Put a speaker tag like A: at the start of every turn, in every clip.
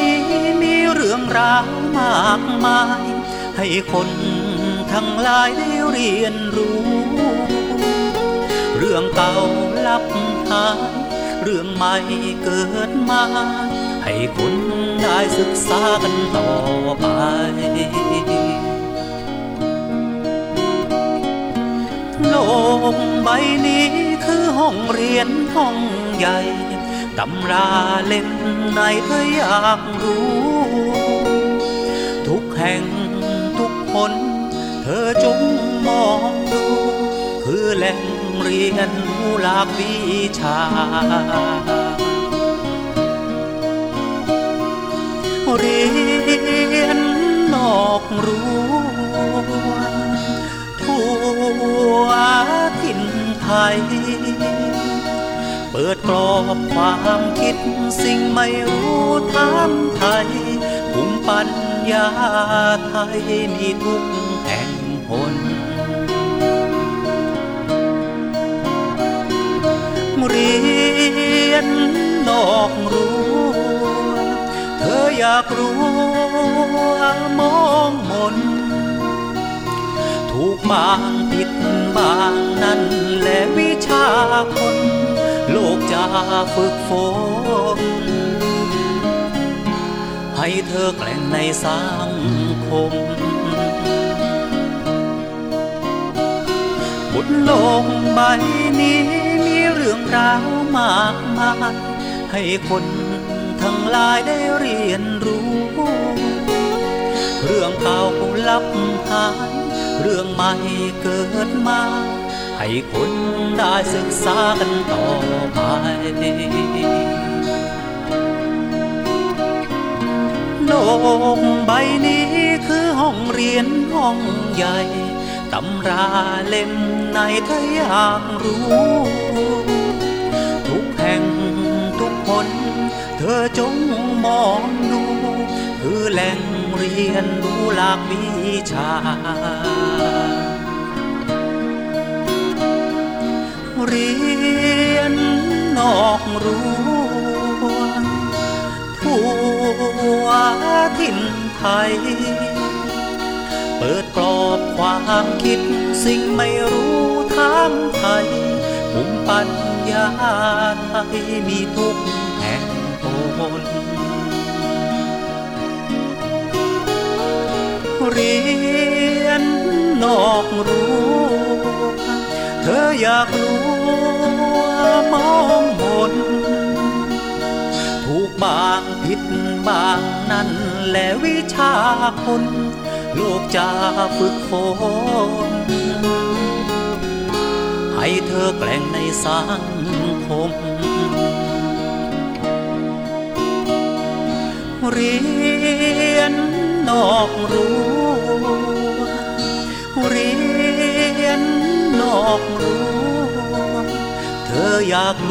A: นี้มีเรื่องราวมากมาย ให้คนทั้งหลายได้เรียนรู้ เรื่องเก่าลับหาย เรื่องใหม่เกิดมา ให้คนได้ศึกษากันต่อไปโลกใบนี้คือห้องเรียนห้องใหญ่ ตำราเล่มไหนเธออยากรู้ ทุกแห่งทุกคน เธอจงมองดู คือแหล่งเรียนรู้หลากวิชา เรียนนอกรั้ทั่วถิ่นไทย เปิดกรอบความคิดสิ่งไม่รู้ถามไทยภูมิปัญญาไทยมีทุกแห่งหนเรียนนอกรั้เธออยากรู้มองมน ถูกบางผิดบางนั่นและวิชาคน ลกจะฝึกฝนให้เธอแกล่งในสังคมบนโลกใบนี้มีเรื่องราวมากมาย ให้คนทั้งหลายได้เรียนรู้ เรื่องเก่าลับหาย เรื่องใหม่เกิดมา ให้คนได้ศึกษากันต่อไปโลกใบนี้คือห้องเรียนห้องใหญ่ตำราเล่มไหนเธออยากรู้ ทุกแห่งทุกคน เธอจงมองดู คือแหล่งเรียนรู้หลากวิชา เรียนนอกรั้วทั่วถิ่นไทย เปิดกรอบความคิดสิ่งไม่รู้ถามไทยภูมิปัญญาไทยมีทุกแห่งหนเรียนนอกรั้ว เธออยากรู้มองมนถูกบางผิดบางนั่นและวิชาคนโลกจะฝึกฝนให้เธอแกล่งในสังคมเรียนนอกรั้ อกรั้วเธออยากล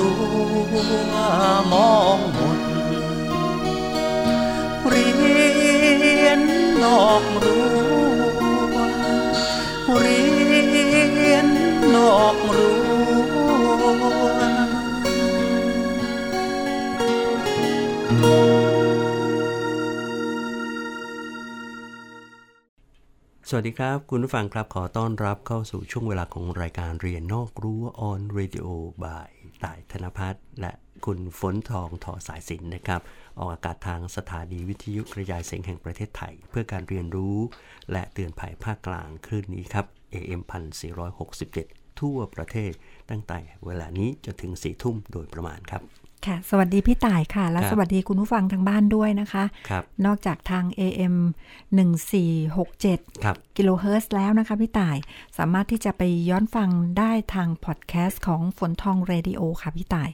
A: วงมองมนเรียนนอกรั้วเรียนนอกรั้ว
B: สวัสดีครับ คุณผู้ฟังครับขอต้อนรับเข้าสู่ช่วงเวลาของรายการเรียนนอกรั้ว on radio by ต่ายธนพัฒน์และคุณฝนทองทอสายสินนะครับ ออกอากาศทางสถานีวิทยุกระจายเสียงแห่งประเทศไทย เพื่อการเรียนรู้ และเตือนภัยภาคกลางคลื่นนี้ครับ AM 1467 ทั่วประเทศตั้งแต่เวลานี้จนถึง4ทุ่มโดยประมาณครับ
C: ค่ะ สวัสดีพี่ต่ายค่ะ และ
B: ครับ
C: สวัสดีคุณผู้ฟังทางบ้านด้วยนะคะ
B: ครับ
C: นอกจากทาง AM 1467
B: ครับ
C: กิโลเฮิรตซ์แล้วนะคะพี่ต่าย สามารถที่จะไปย้อนฟังได้ทางพอดแคสต์ของฝนทองเรดิโอค่ะพี่ต่าย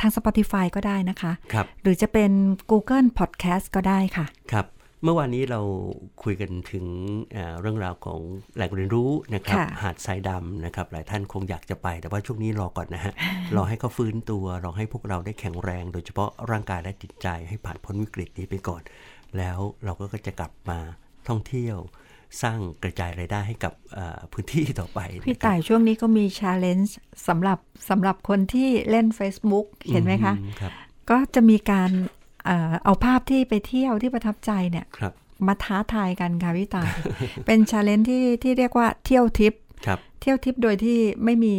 C: ทาง Spotify ก็ได้นะคะ
B: ครับ
C: หรือจะเป็น Google Podcast ก็ได้ค่ะ
B: ครับ เมื่อวานนี้เราคุยกันถึงเอ่อเรื่องราวของแหล่งเรียนรู้นะครับ
C: ค่ะ
B: หาดทรายดำนะครับ หลายท่านคงอยากจะไป แต่ว่าช่วงนี้รอก่อนนะฮะรอให้เขาฟื้นตัวรอให้พวกเราได้แข็งแรง โดยเฉพาะร่างกายและจิตใจให้ผ่านพ้นวิกฤตนี้ไปก่อน แล้วเราก็จะกลับมาท่องเที่ยวสร้างกระจายรายได้ให้กับเอ่อพื้นที่ต่อไปนะครับ
C: พี่ต่ายช่วงนี้ก็มี challenge สำหรับสำหรับคนที่เล่น Facebook เห็นไหมคะ
B: อืครับ
C: ก็จะมีการ เอ่อเอาภาพที่ไปเที่ยวที่ประทับใจเนี่ย
B: ครับ
C: มาท้าทายกันค่ะพี่ต่ายเป็น challenge ที่ที่เรียกว่าเที่ยวทิพย์
B: ครับ
C: เที่ยวทิพย์โดยที่ไม่มี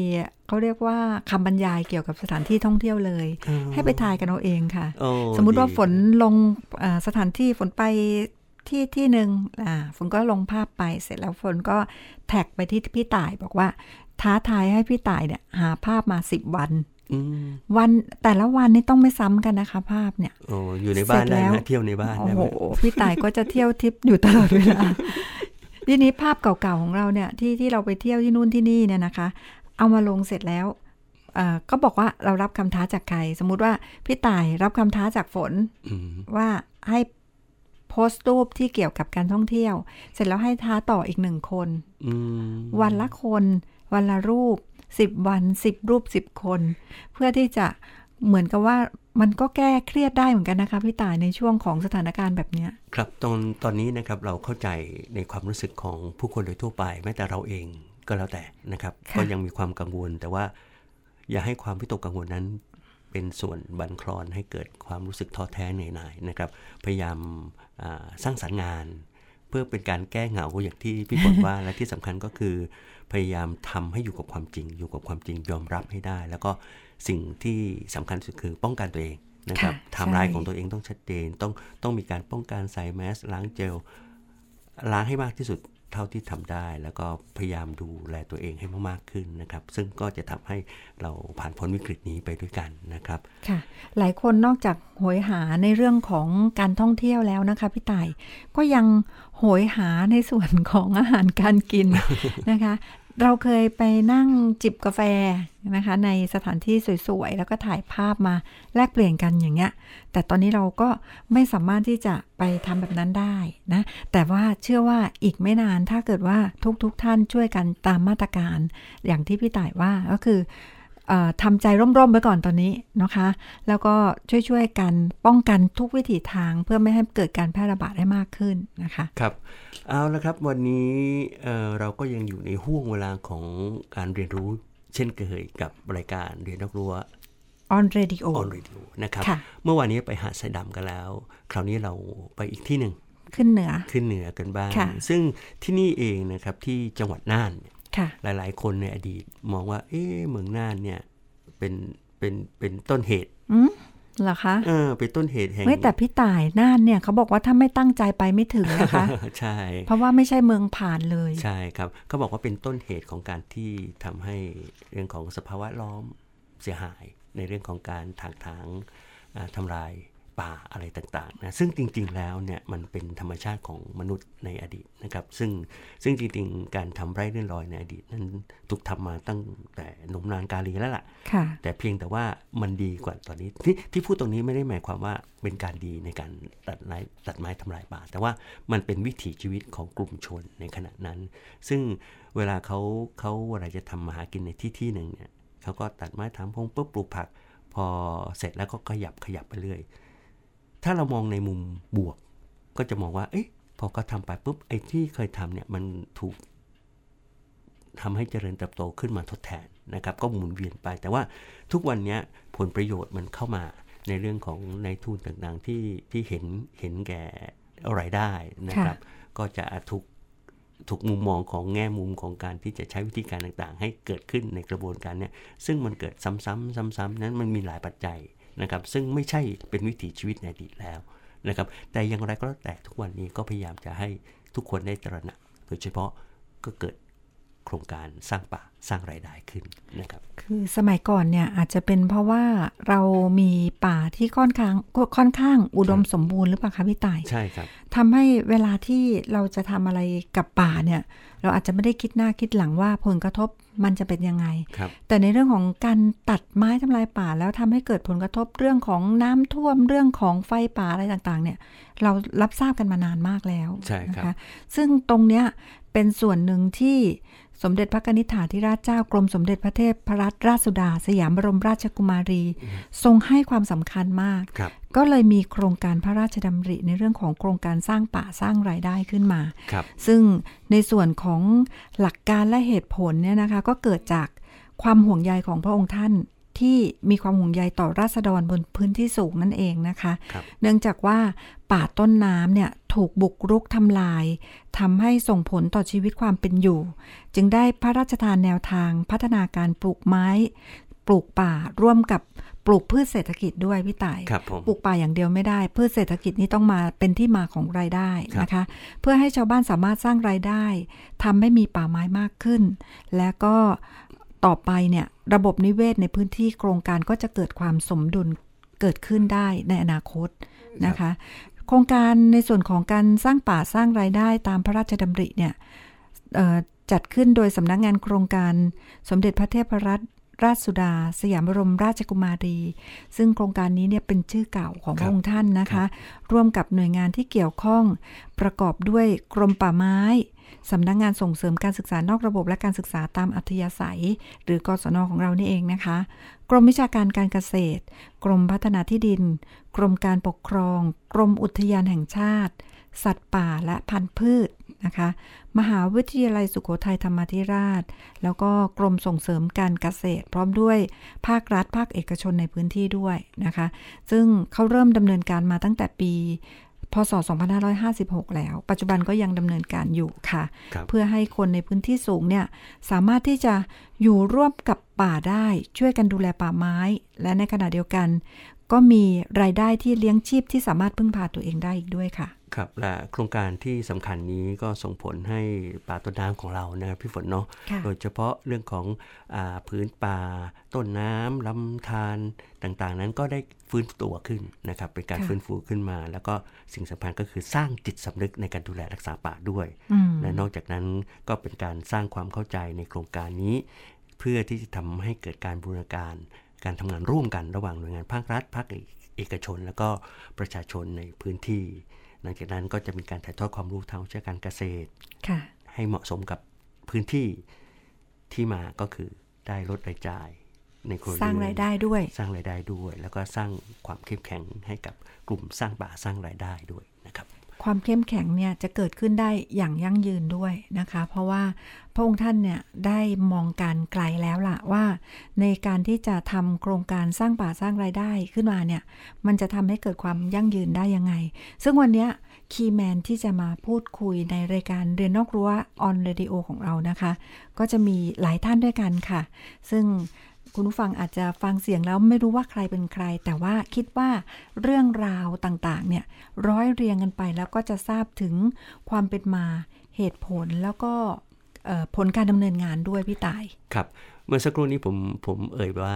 C: เขาเรียกว่าคำบรรยายเกี่ยวกับสถานที่ท่องเที่ยวเลย
B: อ๋อ
C: ให้ไปทายกันเอาเองค่ะ
B: โอ้
C: สมมุติว่า
B: ดี
C: ฝนลงเอ่อสถานที่ฝนไปที่ที่หนึ่งอ่าฝนก็ลงภาพไปเสร็จแล้วฝนก็แท็กไปที่พี่ต่ายบอกว่า ท้าทายให้พี่ต่ายเนี่ยหาภาพมาสิบวัน
B: อืม
C: วันแต่ละวันนี่ต้องไม่ซ้ำกันนะคะ ภาพเนี่ย
B: โอ้อยู่ในบ้าน
C: เสร็จ
B: ได้
C: แล้ว
B: ไหมเที่ยวในบ้าน
C: โอ้
B: ได้
C: โห
B: ไหม
C: พี่ต่ายก็จะเที่ยวทริปอยู่ตลอดเวลาทีนี้ภาพเก่าๆของเราเนี่ยที่ที่เราไปเที่ยวที่นู่นที่นี่เนี่ยนะคะ เอามาลงเสร็จแล้วเอ่อก็บอกว่าเรารับคำท้าจากใคร สมมุติว่าพี่ต่ายรับคำท้าจากฝน
B: อืม
C: ว่าให้โพสต์รูปที่เกี่ยวกับการท่องเที่ยว เสร็จแล้วให้ท้าต่ออีกหนึ่งคน
B: อืม
C: วันละคน วันละรูป สิบวันสิบรูปสิบคน เพื่อที่จะเหมือนกับว่ามันก็แก้เครียดได้เหมือนกันนะคะพี่ต่ายในช่วงของสถานการณ์แบบเนี้ย
B: ครับตอนตอนนี้นะครับเราเข้าใจในความรู้สึกของผู้คนโดยทั่วไปแม้แต่เราเองก็แล้วแต่นะครับ
C: ค่ะ
B: ก็ยังมีความกังวล แต่ว่าอย่าให้ความวิตกกังวลนั้น เป็นส่วนบั่นคลอนให้เกิดความรู้สึกท้อแท้เหนื่อยหน่ายนะครับ พยายามอ่าสร้างสรรค์งาน เพื่อเป็นการแก้เหงาอย่างที่พี่ฝนว่าและที่สำคัญก็คือ พยายามทำให้อยู่กับความจริง อยู่กับความจริงยอมรับให้ได้ แล้วก็สิ่งที่สำคัญสุดคือป้องกันตัวเองนะครับ
C: ค่ะ
B: ไทม์ไลน์
C: ใช่
B: ของตัวเองต้องชัดเจน ต้องต้องมีการป้องกันใส่แมสล้างเจลล้างให้มากที่สุด เท่าที่ทำได้ แล้วก็พยายามดูแลตัวเองให้มากๆขึ้นนะครับ ซึ่งก็จะทำให้เราผ่านพ้นวิกฤตนี้ไปด้วยกันนะครับ
C: ค่ะ หลายคนนอกจากโหยหาในเรื่องของการท่องเที่ยวแล้วนะคะพี่ต่ายก็ยังโหยหาในส่วนของอาหารการกินนะคะ เราเคยไปนั่งจิบกาแฟนะคะ ในสถานที่สวยๆ แล้วก็ถ่ายภาพมาแลกเปลี่ยนกันอย่างเงี้ย แต่ตอนนี้เราก็ไม่สามารถที่จะไปทำแบบนั้นได้นะ แต่ว่าเชื่อว่าอีกไม่นานถ้าเกิดว่าทุกๆทท่านช่วยกันตามมาตรการ อย่างที่พี่ต่ายว่าก็คือเอ่อ ทำใจร่มๆไว้ก่อนตอนนี้นะคะ แล้วก็ช่วยๆกันป้องกันทุกวิถีทางเพื่อไม่ให้เกิดการแพร่ระบาดได้มากขึ้นนะคะ
B: ครับเอาละครับวันนี้เอ่อเราก็ยังอยู่ในห่วงเวลาของการเรียนรู้ เช่นเคยกับรายการเรียนนอกรั้ว
C: on radio
B: ออนเรดิโอนะครับ
C: ค่ะ
B: เมื่อวานนี้ไปหาดสายดำกันแล้ว คราวนี้เราไปอีกที่หนึ่ง
C: ขึ้นเหนือ
B: ขึ้นเหนือกันบ้าง
C: ค่ะ
B: ซึ่งที่นี่เองนะครับที่จังหวัดน่านเนี่ย
C: ค่ะ
B: หลายๆ คนในอดีตมองว่า เอ๊ะเมืองน่านเนี่ยเป็นเป็นเป็นต้นเหตุ
C: อืมเหรอคะ
B: เออเป็นต้นเหตุแห่ง
C: ไม่แต่พี่ต่ายน่านเนี่ยเขาบอกว่าถ้าไม่ตั้งใจไปไม่ถึงนะคะ
B: ใช่
C: เพราะว่าไม่ใช่เมืองผ่านเลย
B: ใช่ครับเขาบอกว่าเป็นต้นเหตุของการที่ทำให้เรื่องของสภาวะล้อมเสียหาย ในเรื่องของการถากถางอ่าทำลาย ป่าอะไรต่างๆนะซึ่งจริงๆแล้วเนี่ยมันเป็นธรรมชาติของมนุษย์ในอดีตนะครับ ซึ่งซึ่งจริงๆ การทำไร่เลื่อนลอยในอดีต นั้นถูกทำมาตั้งแต่หนุ่มนานกาลีแล้วล่ะ
C: ค่ะ
B: แต่เพียงแต่ว่ามันดีกว่าตอนนี้ที่ที่พูดตรงนี้ไม่ได้หมายความว่าเป็นการดีในการตัดไม้ตัดไม้ทำลายป่า แต่ว่ามันเป็นวิถีชีวิตของกลุ่มชนในขณะนั้น ซึ่งเวลาเขาเขาเวลาจะทำมาหากินในที่ที่หนึ่งเนี่ยเขาก็ตัดไม้ถางพงปุ๊บปลูกผักพอเสร็จแล้วก็ขยับขยับไปเรื่อย ถ้าเรามองในมุมบวก ก็จะมองว่า เอ๊ะพอเขาทำไปปุ๊บไอ้ที่เคยทำเนี่ยมันถูกทำให้เจริญเติบโตขึ้นมาทดแทนนะครับ ก็หมุนเวียนไป แต่ว่าทุกวันเนี้ยผลประโยชน์มันเข้ามาในเรื่องของในทุนต่างๆที่ที่เห็นเห็นแก่รายได้นะครับ ก็จะถูกถูกมุมมองของแง่มุมของการที่จะใช้วิธีการต่างๆ ให้เกิดขึ้นในกระบวนการเนี้ยซึ่งมันเกิดซ้ำๆซ้ำๆนั้นมันมีหลายปัจจัย นะครับซึ่งไม่ใช่เป็นวิถีชีวิตในอดีตแล้วนะครับแต่อย่างไรก็แล้วแต่ทุกวันนี้ก็พยายามจะให้ทุกคนได้ตระหนักโดยเฉพาะก็เกิดโครงการสร้างป่าสร้างรายได้ขึ้นนะครับ
C: คือสมัยก่อนเนี่ยอาจจะเป็นเพราะว่าเรามีป่าที่ค่อนข้างค่อนข้างอุดมสมบูรณ์หรือเปล่าคะพี่ต่าย
B: ใช่ครับ
C: ทำให้เวลาที่เราจะทำอะไรกับป่าเนี่ย เราอาจจะไม่ได้คิดหน้าคิดหลังว่าผลกระทบ มันจะเป็นยังไง
B: ครับ
C: แต่ในเรื่องของการตัดไม้ทำลายป่า แล้วทำให้เกิดผลกระทบเรื่องของน้ำท่วมเรื่องของไฟป่าอะไรต่างๆ เนี่ย เรารับทราบกันมานานมากแล้ว
B: ใช่ครับ
C: นะคะซึ่งตรงเนี้ยเป็นส่วนหนึ่งที่ สมเด็จพระนิธิถาธิราชเจ้ากรมสมเด็จพระเทพพรัตนราชสุดา สยามบรมราชกุมารี ทรงให้ความสำคัญมาก
B: ครับ
C: ก็เลยมีโครงการพระราชดำริในเรื่องของโครงการสร้างป่าสร้างรายได้ขึ้นมา
B: ครับ
C: ซึ่งในส่วนของหลักการและเหตุผลเนี่ยนะคะก็เกิดจากความห่วงใยของพระองค์ท่าน ที่มีความห่วงใยต่อราษฎรบนพื้นที่สูงนั่นเองนะคะ
B: ครับ
C: เนื่องจากว่าป่าต้นน้ำเนี่ยถูกบุกรุกทำลายทำให้ส่งผลต่อชีวิตความเป็นอยู่ จึงได้พระราชทานแนวทางพัฒนาการปลูกไม้ ปลูกป่าร่วมกับปลูกพืชเศรษฐกิจด้วยพี่ต่าย
B: ครับผม
C: ปลูกป่าอย่างเดียวไม่ได้ พืชเศรษฐกิจนี้ต้องมาเป็นที่มาของรายได้
B: ครับ
C: นะคะ เพื่อให้ชาวบ้านสามารถสร้างรายได้ทำให้มีป่าไม้มากขึ้น และก็ ต่อไปเนี่ยระบบนิเวศในพื้นที่โครงการก็จะเกิดความสมดุลเกิดขึ้นได้ในอนาคตนะคะ โครงการในส่วนของการสร้างป่าสร้างรายได้ตามพระราชดำริเนี่ยเอ่อจัดขึ้นโดยสำนักงานโครงการสมเด็จพระเทพรัตนราชสุดา สยามบรมราชกุมารี ซึ่งโครงการนี้เนี่ยเป็นชื่อเก่าของพ
B: ครั
C: ระ
B: บ
C: องค์ท่านนะคะ ร่วมกับหน่วยงานที่เกี่ยวข้องประกอบด้วยกรมป่าไม้ สำนักงานส่งเสริมการศึกษานอกระบบและการศึกษาตามอัธยาศัย หรือกศนของเรานี่เองนะคะ กรมวิชาการการเกษตร กรมพัฒนาที่ดิน กรมการปกครอง กรมอุทยานแห่งชาติ สัตว์ป่าและพันธุ์พืชนะคะ มหาวิทยาลัยสุโขทัยธรรมาธิราช แล้วก็กรมส่งเสริมการเกษตร พร้อมด้วยภาครัฐภาคเอกชนในพื้นที่ด้วยนะคะ ซึ่งเขาเริ่มดำเนินการมาตั้งแต่ปี พศ 2556 แล้ว ปัจจุบันก็ยังดำเนินการอยู่ค่ะ
B: ครับ
C: เพื่อให้คนในพื้นที่สูงเนี่ยสามารถที่จะอยู่ร่วมกับป่าได้ช่วยกันดูแลป่าไม้ และในขณะเดียวกัน ก็มีรายได้ที่เลี้ยงชีพที่สามารถพึ่งพาตัวเองได้อีกด้วยค่ะ
B: ครับและโครงการที่สำคัญนี้ก็ส่งผลให้ป่าต้นน้ำของเรานะครับพี่ฝนเนาะ
C: ค่ะ
B: โดยเฉพาะเรื่องของอาพื้นป่าต้นน้ำลำธารต่างๆ นั้นก็ได้ฟื้นตัวขึ้นนะครับเป็นการ
C: ค่ะ
B: ฟื้นฟูขึ้นมา แล้วก็สิ่งสำคัญก็คือสร้างจิตสำนึกในการดูแลรักษาป่าด้วย
C: อืม
B: และนอกจากนั้นก็เป็นการสร้างความเข้าใจในโครงการนี้ เพื่อที่จะทำให้เกิดการบูรณาการ การทำงานร่วมกันระหว่างหน่วยงานภาครัฐภาคเอกชน แล้วก็ประชาชนในพื้นที่ หลังจากนั้นก็จะมีการถ่ายทอดความรู้ทางวิชาการเกษตร
C: ค่ะ
B: ให้เหมาะสมกับพื้นที่ที่มาก็คือได้ลดรายจ่ายในครัวเรือน
C: สร้างรายได้ด้วย
B: สร้างรายได้ด้วย แล้วก็สร้างความเข้มแข็งให้กับกลุ่มสร้างป่าสร้างรายได้ด้วยนะ ค
C: วามเข้มแข็งเนี่ยจะเกิดขึ้นได้อย่างยั่งยืนด้วยนะคะ เพราะว่าพระองค์ท่านเนี่ยได้มองการไกลแล้วล่ะว่า ในการที่จะทำโครงการสร้างป่าสร้างรายได้ขึ้นมาเนี่ยมันจะทำให้เกิดความยั่งยืนได้ยังไง ซึ่งวันนี้ key man ที่จะมาพูดคุยในรายการเรียนนอกรั้ว on Radio ของเรานะคะ ก็จะมีหลายท่านด้วยกันค่ะ ซึ่ง คุณผู้ฟังอาจจะฟังเสียงแล้วไม่รู้ว่าใครเป็นใคร แต่ว่าคิดว่าเรื่องราวต่างๆ เนี่ยร้อยเรียงกันไปแล้วก็จะทราบถึงความเป็นมาเหตุผลแล้วก็เอ่อผลการดำเนินงานด้วยพี่ตาย
B: ครับ เมื่อสักครู่นี้ผมผมเอ่ยว่า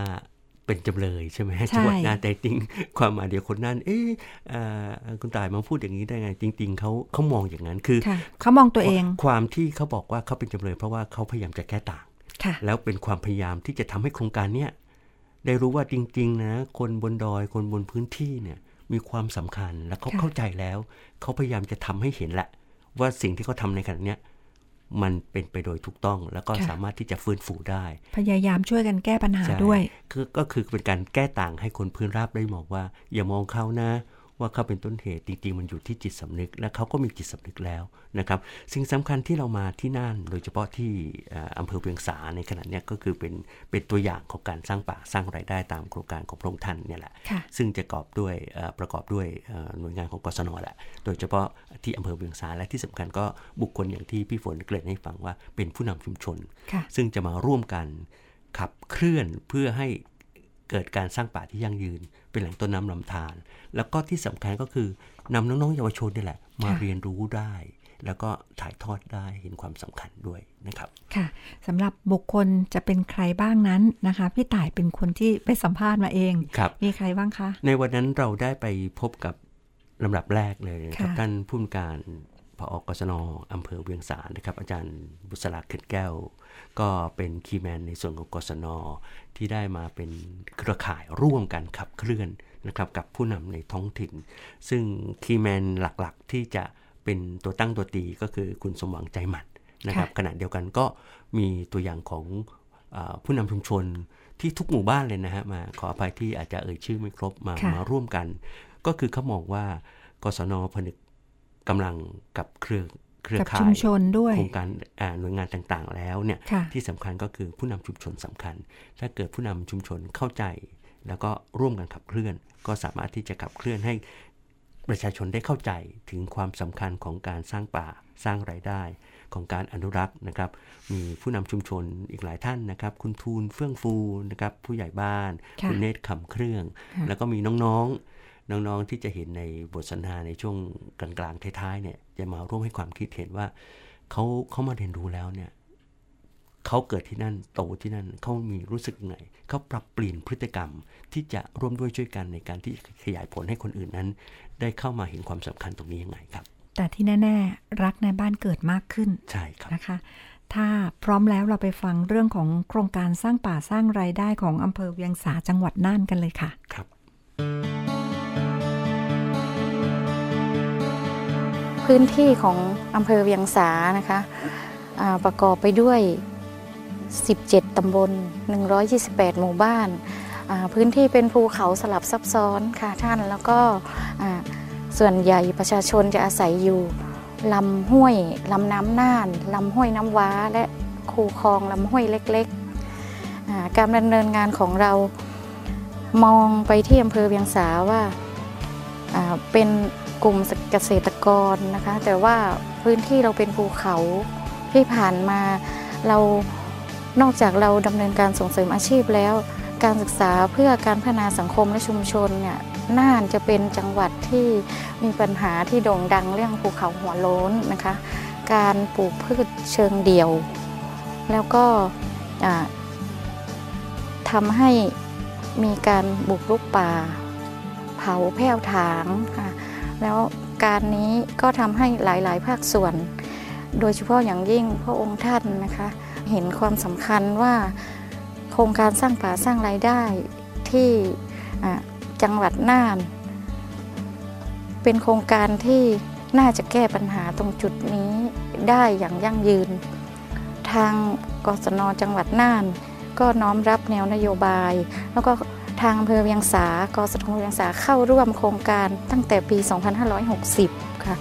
B: เป็นจำเลยใช่ไหม
C: ใช่
B: จังหวัดน่านแต่จริงความหมายเดียวคนนั้นเอ๊ะเอ่อคุณตายมาพูดอย่างนี้ได้ไง จริง ๆเขาเขามองอย่างนั้นคือ
C: ค่ะเขามองตัวเอง
B: ความที่เขาบอกว่าเขาเป็นจำเลย เพราะว่าเขาพยายามจะแก้ต่าง
C: ค่ะ
B: แล้วเป็นความพยายามที่จะทำให้โครงการเนี้ยได้รู้ว่าจริง ๆ นะ คนบนดอยคนบนพื้นที่เนี่ยมีความสำคัญและเขา
C: ค่ะ
B: เข้าใจแล้ว เขาพยายามจะทำให้เห็นแหละ ว่าสิ่งที่เขาทำในขณะเนี้ยมันเป็นไปโดยถูกต้อง แล้วก็สามารถที่จะฟื้นฟูได้
C: พยายามช่วยกันแก้ปัญหา
B: ใช่
C: ด้วย
B: คือก็คือเป็นการแก้ต่างให้คนพื้นราบได้มองว่า อย่ามองเขานะ ว่าเขาเป็นต้นเหตุจริงๆมันอยู่ที่จิตสำนึก และเขาก็มีจิตสำนึกแล้วนะครับสิ่งสำคัญที่เรามาที่น่าน โดยเฉพาะที่เอ่ออำเภอเวียงสาในขณะเนี้ยก็คือเป็นเป็นตัวอย่างของการสร้างป่าสร้างรายได้ตามโครงการของพระองค์ท่านเนี่ยแหละ
C: ค่ะ
B: ซึ่งจะกอบด้วยเอ่อประกอบด้วยเอ่อหน่วยงานของกศนแหละโดยเฉพาะที่อำเภอเวียงสาและที่สำคัญก็บุคคลอย่างที่พี่ฝนเกริ่นให้ฟังว่าเป็นผู้นำชุมชน
C: ค่ะ
B: ซึ่งจะมาร่วมกันขับเคลื่อนเพื่อให้เกิดการสร้างป่าที่ยั่งยืน เป็นแหล่งต้นน้ำลำธารแล้วก็ที่สำคัญก็คือนำน้องๆเยาวชนนี่แหละ มา
C: ค่ะ
B: เรียนรู้ได้ แล้วก็ถ่ายทอดได้เห็นความสำคัญด้วยนะครับ
C: ค่ะสำหรับบุคคลจะเป็นใครบ้างนั้นนะคะ พี่ต่ายเป็นคนที่ไปสัมภาษณ์มาเอง
B: ครับ
C: มีใครบ้างคะ
B: ในวันนั้นเราได้ไปพบกับลำดับแรกเลยนะครับ
C: ค่ะ
B: ท่านผู้มการพอกศนอำเภอเวียงสานะครับ อาจารย์บุษราเข็ดแก้ว ก็เป็น key man ในส่วนของกศน ที่ได้มาเป็นเครือข่ายร่วมกันขับเคลื่อนนะครับกับผู้นำในท้องถิ่น ซึ่ง key man หลักๆ ที่จะเป็นตัวตั้งตัวตีก็คือคุณสมหวังใจหมัดนะครับขณะเดียวกันก็มีตัวอย่างของอาผู้นำชุมชนที่ทุกหมู่บ้านเลยนะฮะมาขออภัยที่อาจจะเอ่ยชื่อไม่ครบมา
C: ค่ะ
B: มาร่วมกัน ก็คือเขามองว่ากศนผนึกกำลังกับเครือ เครือ
C: กับ
B: ข่าย
C: ชุมชนด้วย
B: โครงการอ่าหน่วยงานต่างๆ แล้วเนี่ย
C: ค่ะ
B: ที่สำคัญก็คือผู้นำชุมชนสำคัญ ถ้าเกิดผู้นำชุมชนเข้าใจ แล้วก็ร่วมกันขับเคลื่อน ก็สามารถที่จะขับเคลื่อนให้ประชาชนได้เข้าใจถึงความสำคัญของการสร้างป่าสร้างรายได้ของการอนุรักษ์นะครับ มีผู้นำชุมชนอีกหลายท่านนะครับ คุณทูลเฟื่องฟูนะครับ ผู้ใหญ่บ้าน
C: ค่ะ
B: ณเนตรคำเครื่อง
C: ค่ะ
B: แล้วก็มีน้องๆ น้องๆที่จะเห็นในบทสนทนาในช่วงกลางๆท้ายๆเนี่ยจะมาร่วมให้ความคิดเห็นว่าเขาเขามาเรียนรู้แล้วเนี่ยเขาเกิดที่นั่นโตที่นั่นเขามีรู้สึกยังไงเขาปรับเปลี่ยนพฤติกรรมที่จะร่วมด้วยช่วยกันในการที่ขยายผลให้คนอื่นนั้น ได้เข้ามาเห็นความสำคัญตรงนี้ยังไงครับ
C: แต่ที่แน่ ๆ รักในบ้านเกิดมากขึ้น
B: ใช่ครับ
C: นะคะ ถ้าพร้อมแล้วเราไปฟังเรื่องของโครงการสร้างป่าสร้างรายได้ของอำเภอเวียงสาจังหวัดน่านกันเลยค่ะ
B: ครับ
D: พื้นที่ของอำเภอเวียงสานะคะประกอบไปด้วย 17 ตำบล 128 หมู่บ้าน พื้นที่เป็นภูเขาสลับซับซ้อนค่ะท่าน แล้วก็ส่วนใหญ่ประชาชนจะอาศัยอยู่ลำห้วยลำน้ำน่านลำห้วยน้ำว้า และคูคลองลำห้วยเล็กๆ การดำเนินงานของเรามองไปที่อำเภอเวียงสาว่าเป็น กลุ่มเกษตรกรนะคะ แต่ว่าพื้นที่เราเป็นภูเขาที่ผ่านมาเรานอกจากเราดำเนินการส่งเสริมอาชีพแล้ว การศึกษาเพื่อการพัฒนาสังคมและชุมชนเนี่ยน่านจะเป็นจังหวัดที่มีปัญหาที่โด่งดังเรื่องภูเขาหัวโล้นนะคะ การปลูกพืชเชิงเดี่ยว แล้วก็ทำให้มีการบุกรุกป่า เผาแผ่วถางค่ะ แล้วการนี้ก็ทำให้หลาย ๆ ภาคส่วน โดยเฉพาะอย่างยิ่งพระองค์ท่านนะคะ เห็นความสำคัญว่าโครงการสร้างป่าสร้างรายได้ที่จังหวัดน่าน เป็นโครงการที่น่าจะแก้ปัญหาตรงจุดนี้ได้อย่างยั่งยืน ทางกศนจังหวัดน่าน ก็น้อมรับแนวนโยบาย แล้วก็ ทางอำเภอเวียงสากสทเวียงสาเข้าร่วมโครงการตั้งแต่ปี 2560 ค่ะ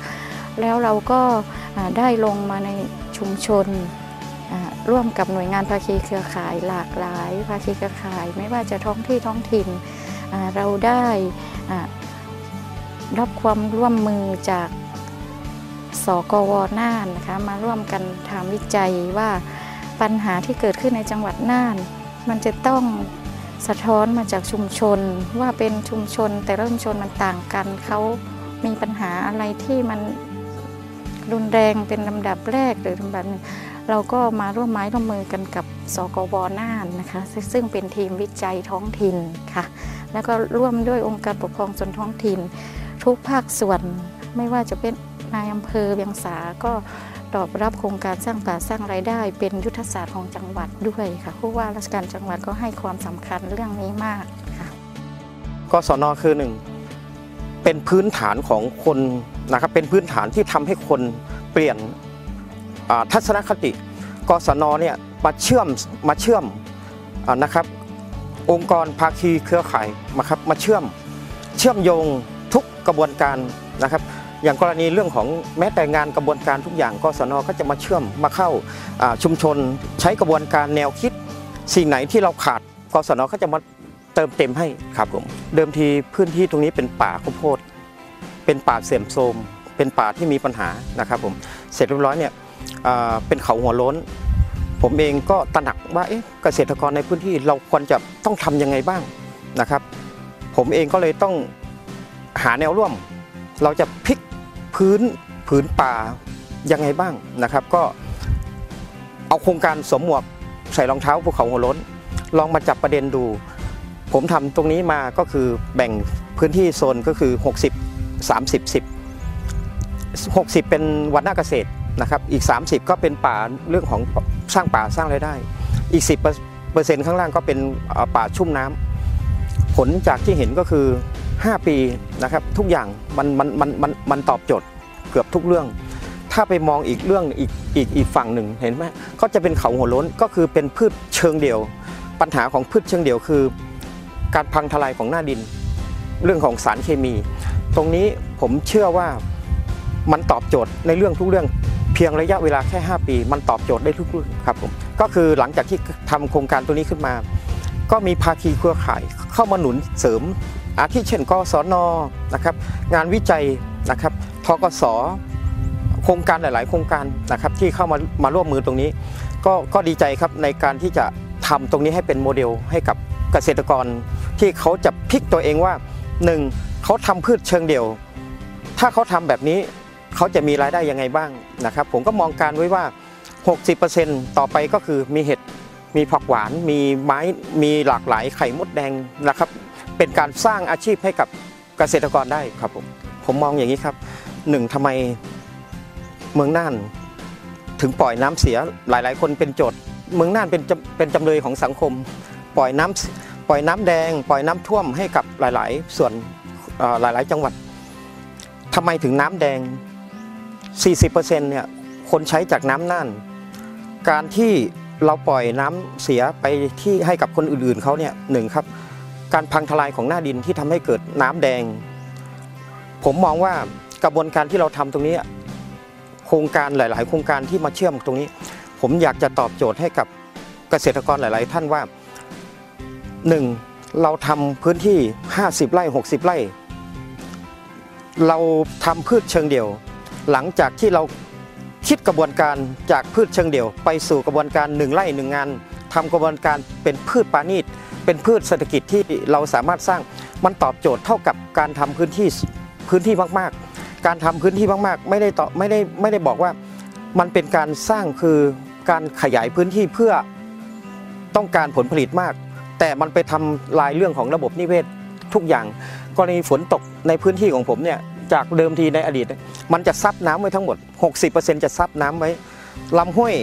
D: แล้วเราก็ได้ลงมาในชุมชนร่วมกับหน่วยงานภาคีเครือข่ายหลากหลายภาคีเครือข่าย ไม่ว่าจะท้องที่ท้องถิ่นเราได้รับความร่วมมือจากสกวน่านนะคะมาร่วมกันทำวิจัยว่าปัญหาที่เกิดขึ้นในจังหวัดน่าน มันจะต้อง สะท้อนมาจากชุมชนว่าเป็นชุมชน แต่ละชุมชนมันต่างกันเขามีปัญหาอะไรที่มันรุนแรงเป็นลำดับแรกหรือลำดับหนึ่งเราก็มาร่วมไม้ร่วมมือกันกับสกวน่านนะคะ ซึ่งเป็นทีมวิจัยท้องถิ่นค่ะ แล้วก็ร่วมด้วยองค์การปกครองส่วนท้องถิ่น ทุกภาคส่วนไม่ว่าจะเป็นนายอำเภอเวียงสาก็ ตอบรับโครงการสร้างป่าสร้างรายได้ เป็นยุทธศาสตร์ของจังหวัดด้วยค่ะผู้ว่าราชการจังหวัดก็ให้ความสำคัญเรื่องนี้มากค่ะ
E: กศนคือหนึ่งเป็นพื้นฐานของคนนะครับเป็นพื้นฐานที่ทำให้คนเปลี่ยนทัศนคติกศนเนี่ยมาเชื่อมมาเชื่อมอนะครับ องค์กรภาคีเครือข่ายมาครับมาเชื่อมเชื่อมโยงทุกกระบวนการนะครับ อย่างกรณีเรื่องของแม้แต่งานกระบวนการทุกอย่างกศนก็จะมาเชื่อมมาเข้าชุมชน ใช้กระบวนการแนวคิด สิ่งไหนที่เราขาดกศนก็จะมาเติมเต็มให้ครับผมเดิมทีพื้นที่ตรงนี้เป็นป่าข้าวโพดเป็นป่าเสื่อมโทรมเป็นป่าที่มีปัญหานะครับผมเสร็จเรียบร้อยเนี่ยเป็นเขาหัวล้น ผมเองก็ตระหนักว่าเอ๊ะเกษตรกรในพื้นที่เราควรจะต้องทำยังไงบ้างนะครับ ผมเองก็เลยต้องหาแนวร่วม เราจะพลิก พื้นผืนป่ายังไงบ้างนะครับ ก็เอาโครงการสวมหมวกใส่รองเท้าภูเขาหัวล้น ลองมาจับประเด็นดู ผมทำตรงนี้มาก็คือแบ่งพื้นที่โซนก็คือ 60 30 10 60 เป็นวันหน้าเกษตรนะครับอีก 30 ก็เป็นป่าเรื่องของสร้างป่าสร้างรายได้ อีก 10เปอร์เซ็นต์ข้างล่างก็เป็นป่าชุ่มน้ำผลจากที่เห็นก็คือ 5 ปีนะครับทุกอย่างมันมันมันมันมันตอบโจทย์เกือบทุกเรื่อง ถ้าไปมองอีกเรื่องอีกอีกอีกฝั่งหนึ่งเห็นไหมก็จะเป็นเขาหัวล้นก็คือเป็นพืชเชิงเดี่ยว ปัญหาของพืชเชิงเดี่ยวคือ การพังทลายของหน้าดิน เรื่องของสารเคมี ตรงนี้ผมเชื่อว่ามันตอบโจทย์ในเรื่องทุกเรื่องเพียงระยะเวลาแค่ 5 ปี มันตอบโจทย์ได้ทุกเรื่องครับผมก็คือหลังจากที่ทำโครงการตัวนี้ขึ้นมา ก็มีภาคีเครือข่ายเข้ามาหนุนเสริม อาทิเช่นกศนนะครับงานวิจัยนะครับทกสโครงการหลาย ๆ โครงการนะครับที่เข้ามามาร่วมมือตรงนี้ ก็ก็ดีใจครับในการที่จะทำตรงนี้ให้เป็นโมเดลให้กับเกษตรกร ที่เขาจะพลิกตัวเองว่าหนึ่งเขาทำพืชเชิงเดี่ยว ถ้าเขาทำแบบนี้เขาจะมีรายได้ยังไงบ้างนะครับ ผมก็มองการไว้ว่า 60%ต่อไปก็คือมีเห็ดมีผักหวาน มีไม้มีหลากหลายไข่มดแดงนะครับ เป็นการสร้างอาชีพให้กับเกษตรกรได้ครับผมผมมองอย่างนี้ครับหนึ่งทำไมเมืองน่านถึงปล่อยน้ำเสียหลาย ๆ คนเป็นโจทย์ เมืองน่านเป็นเป็นจำเลยของสังคม ปล่อยน้ำปล่อยน้ำแดง ปล่อยน้ำท่วมให้กับหลาย ๆ ส่วนหลาย ๆ จังหวัดทำไมถึงน้ำแดง 40%เนี่ยคนใช้จากน้ำน่าน การที่เราปล่อยน้ำเสียไปที่ให้กับคนอื่น ๆเขาเนี่ยหนึ่งครับ การพังทลายของหน้าดินที่ทำให้เกิดน้ำแดง ผมมองว่ากระบวนการที่เราทำตรงนี้ โครงการหลาย ๆ โครงการที่มาเชื่อมตรงนี้ ผมอยากจะตอบโจทย์ให้กับเกษตรกรหลาย ๆ ท่านว่าหนึ่งเราทำพื้นที่ 50 ไร่ 60 ไร่ เราทำพืชเชิงเดี่ยว หลังจากที่เราคิดกระบวนการจากพืชเชิงเดี่ยว ไปสู่กระบวนการหนึ่งไร่หนึ่งงาน ทำกระบวนการเป็นพืชปานีตเป็นพืชเศรษฐกิจที่เราสามารถสร้างมันตอบโจทย์เท่ากับการทำพื้นที่พื้นที่มากๆ การทำพื้นที่มากๆ ไม่ได้ต่อไม่ได้ไม่ได้บอกว่ามันเป็นการสร้างคือการขยายพื้นที่เพื่อต้องการผลผลิตมาก แต่มันไปทำลายเรื่องของระบบนิเวศทุกอย่างกรณีฝนตกในพื้นที่ของผมเนี่ยจากเดิมทีในอดีต มันจะซับน้ำไว้ทั้งหมด 60%จะซับน้ำไว้ลำห้วย